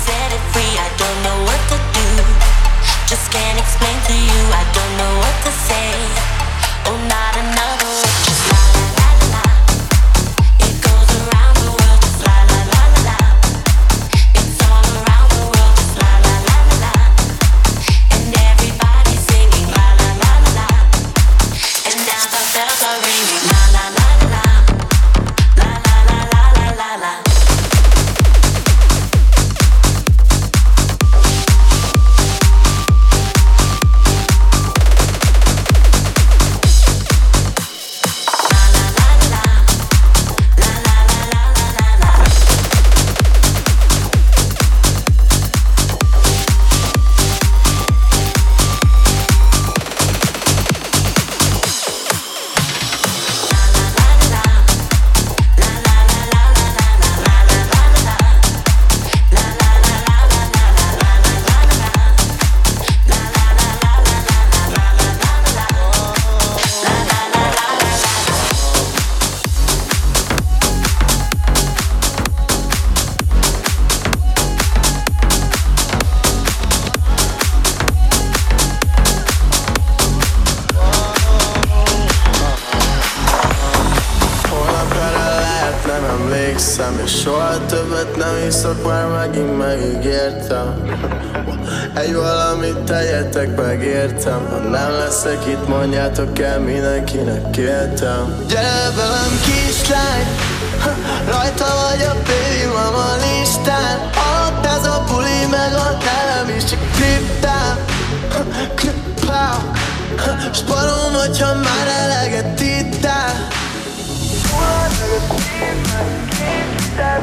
kértem Gyere velem kislány, rajta vagy a baby mama listán Ott ez a buli, meg a nevem is csak kriptán Kripál, sparom, hogyha már eleget ittál Kétszer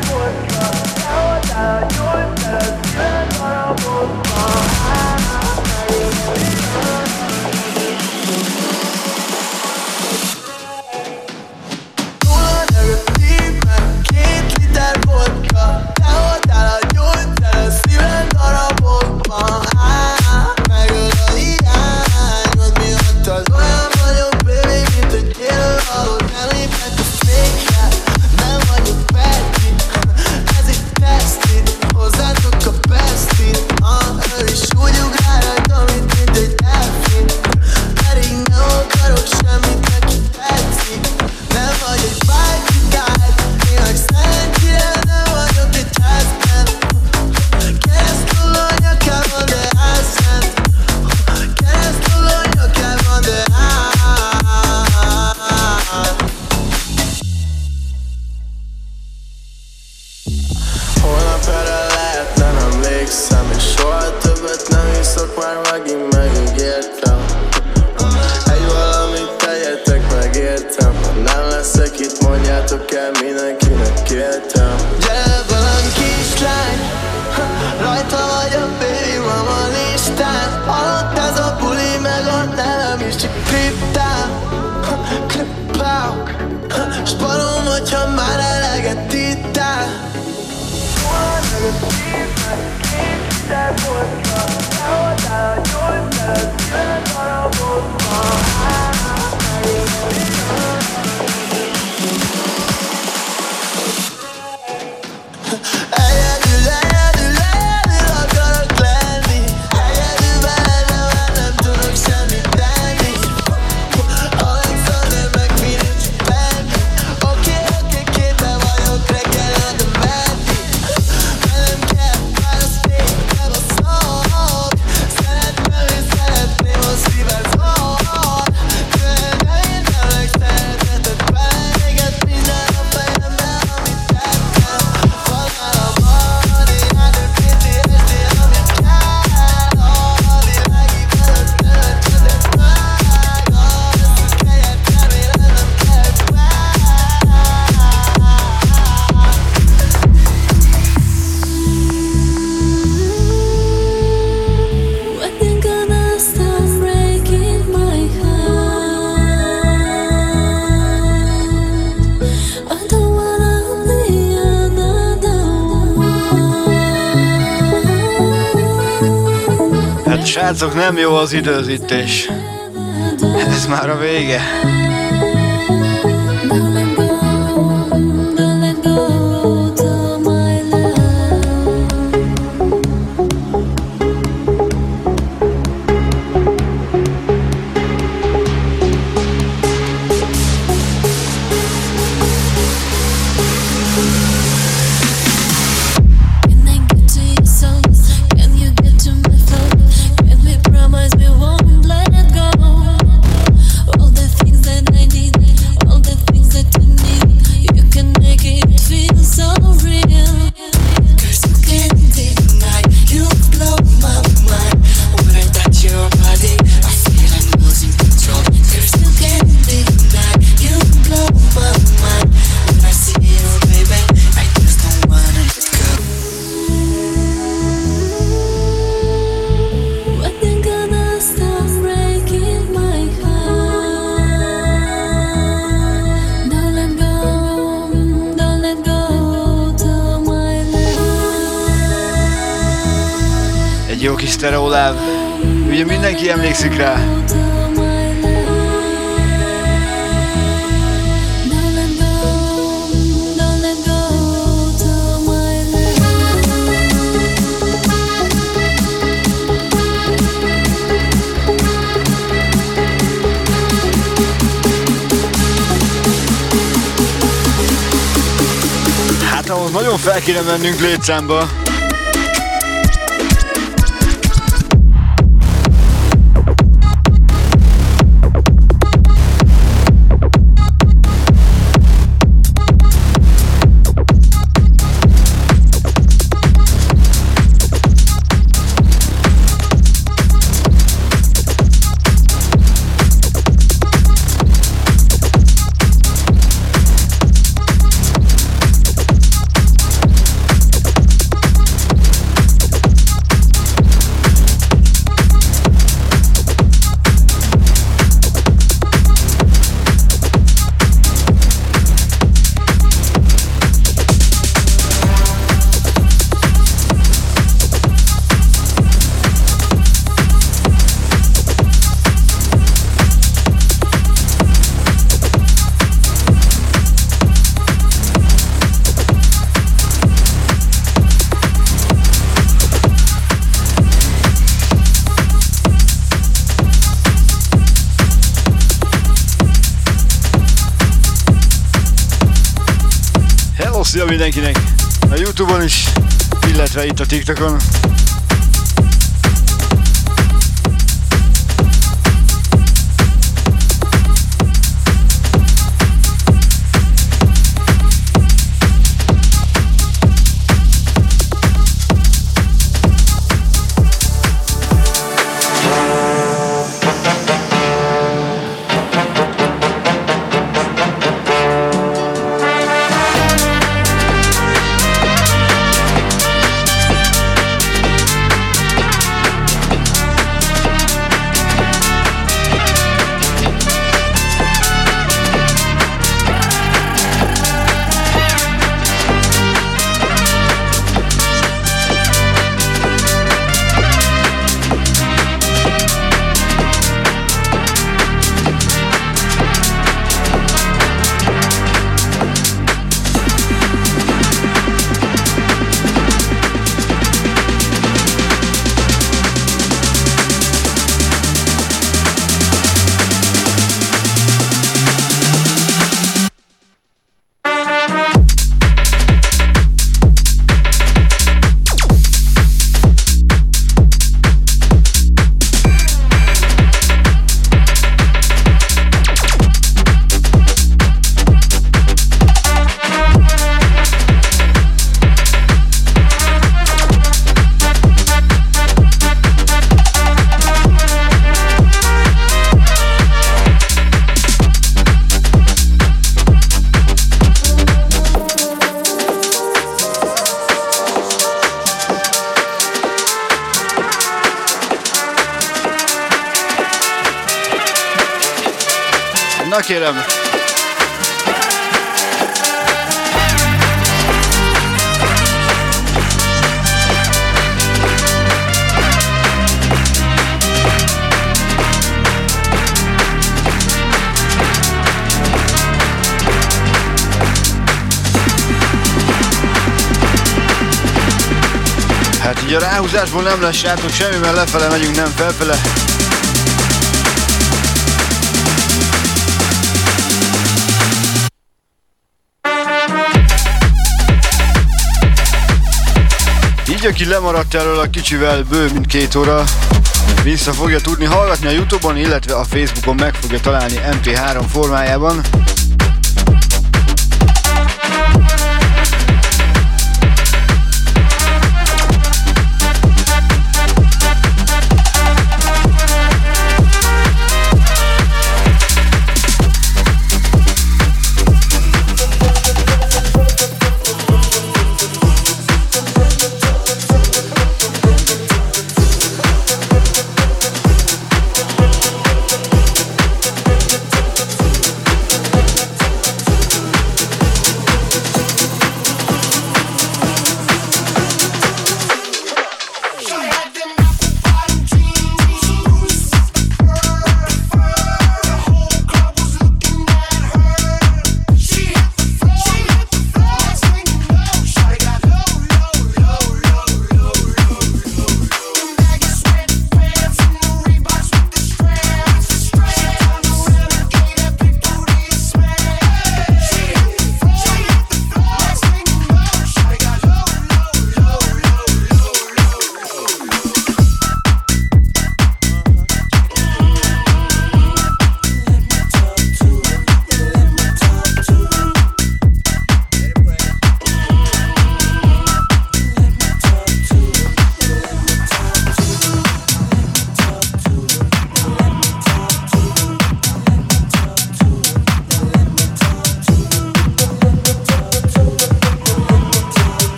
Srácok, nem jó az időzítés. Ez már a vége. Emlékszik rá. Hát nagyon fel kéne mennünk létszámba. Mindenkinek a Youtube-on is, illetve itt a TikTokon. Nem lesz sátok semmi, mert lefele megyünk, nem felfele. Így, aki lemaradt erről a kicsivel bő, mint két óra, vissza fogja tudni hallgatni a Youtube-on, illetve a Facebookon meg fogja találni MP3 formájában.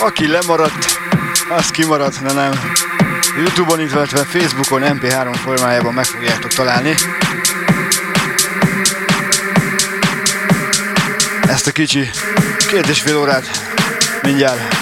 Aki lemaradt, az kimaradt, de nem. Youtube-on, illetve Facebookon MP3 formájában meg fogjátok találni. Ezt a kicsi két és fél órát mindjárt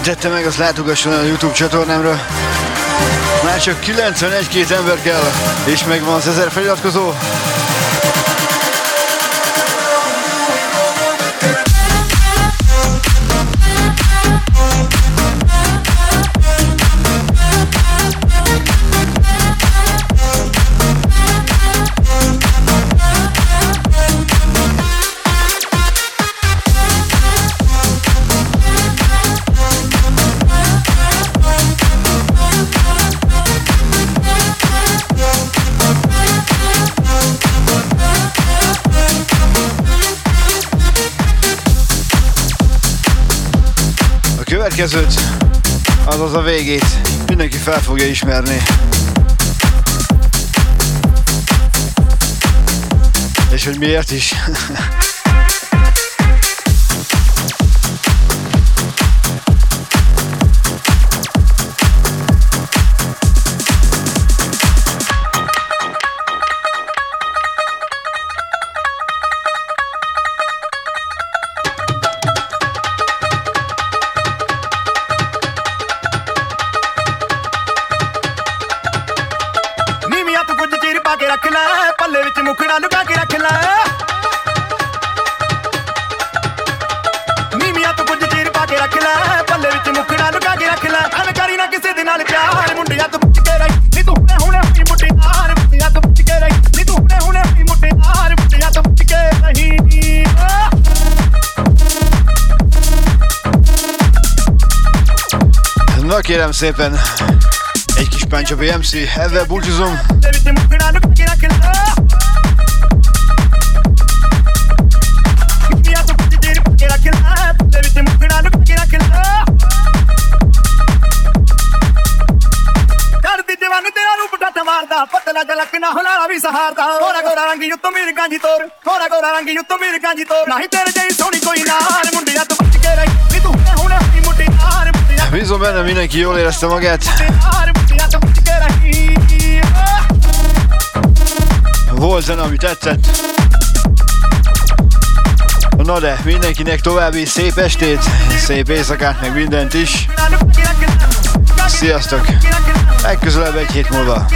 Tette meg, az látogasson a YouTube csatornámra. Már csak 91-2 ember kell, és megvan az ezer feliratkozó. Következőt, azaz a végét mindenki fel fogja ismerni. És hogy miért is. <laughs> szépen. Egy kis Pancho BMC, ezzel búcsúzom. पतला गलक ना हलारा भी सहारता होरा गोरा रंग युत्तो मेरे गांधी तोर होरा गोरा रंग युत्तो मेरे गांधी तोर नहीं तेरे जैसी सोनी कोई ना हार मुंडिया तो बच के रही तू Bízom benne, mindenki jól érezte magát. Volt zene, ami tetszett. Na de, mindenkinek további szép estét, szép éjszakát, meg mindent is. Sziasztok! Legközelebb egy hét múlva.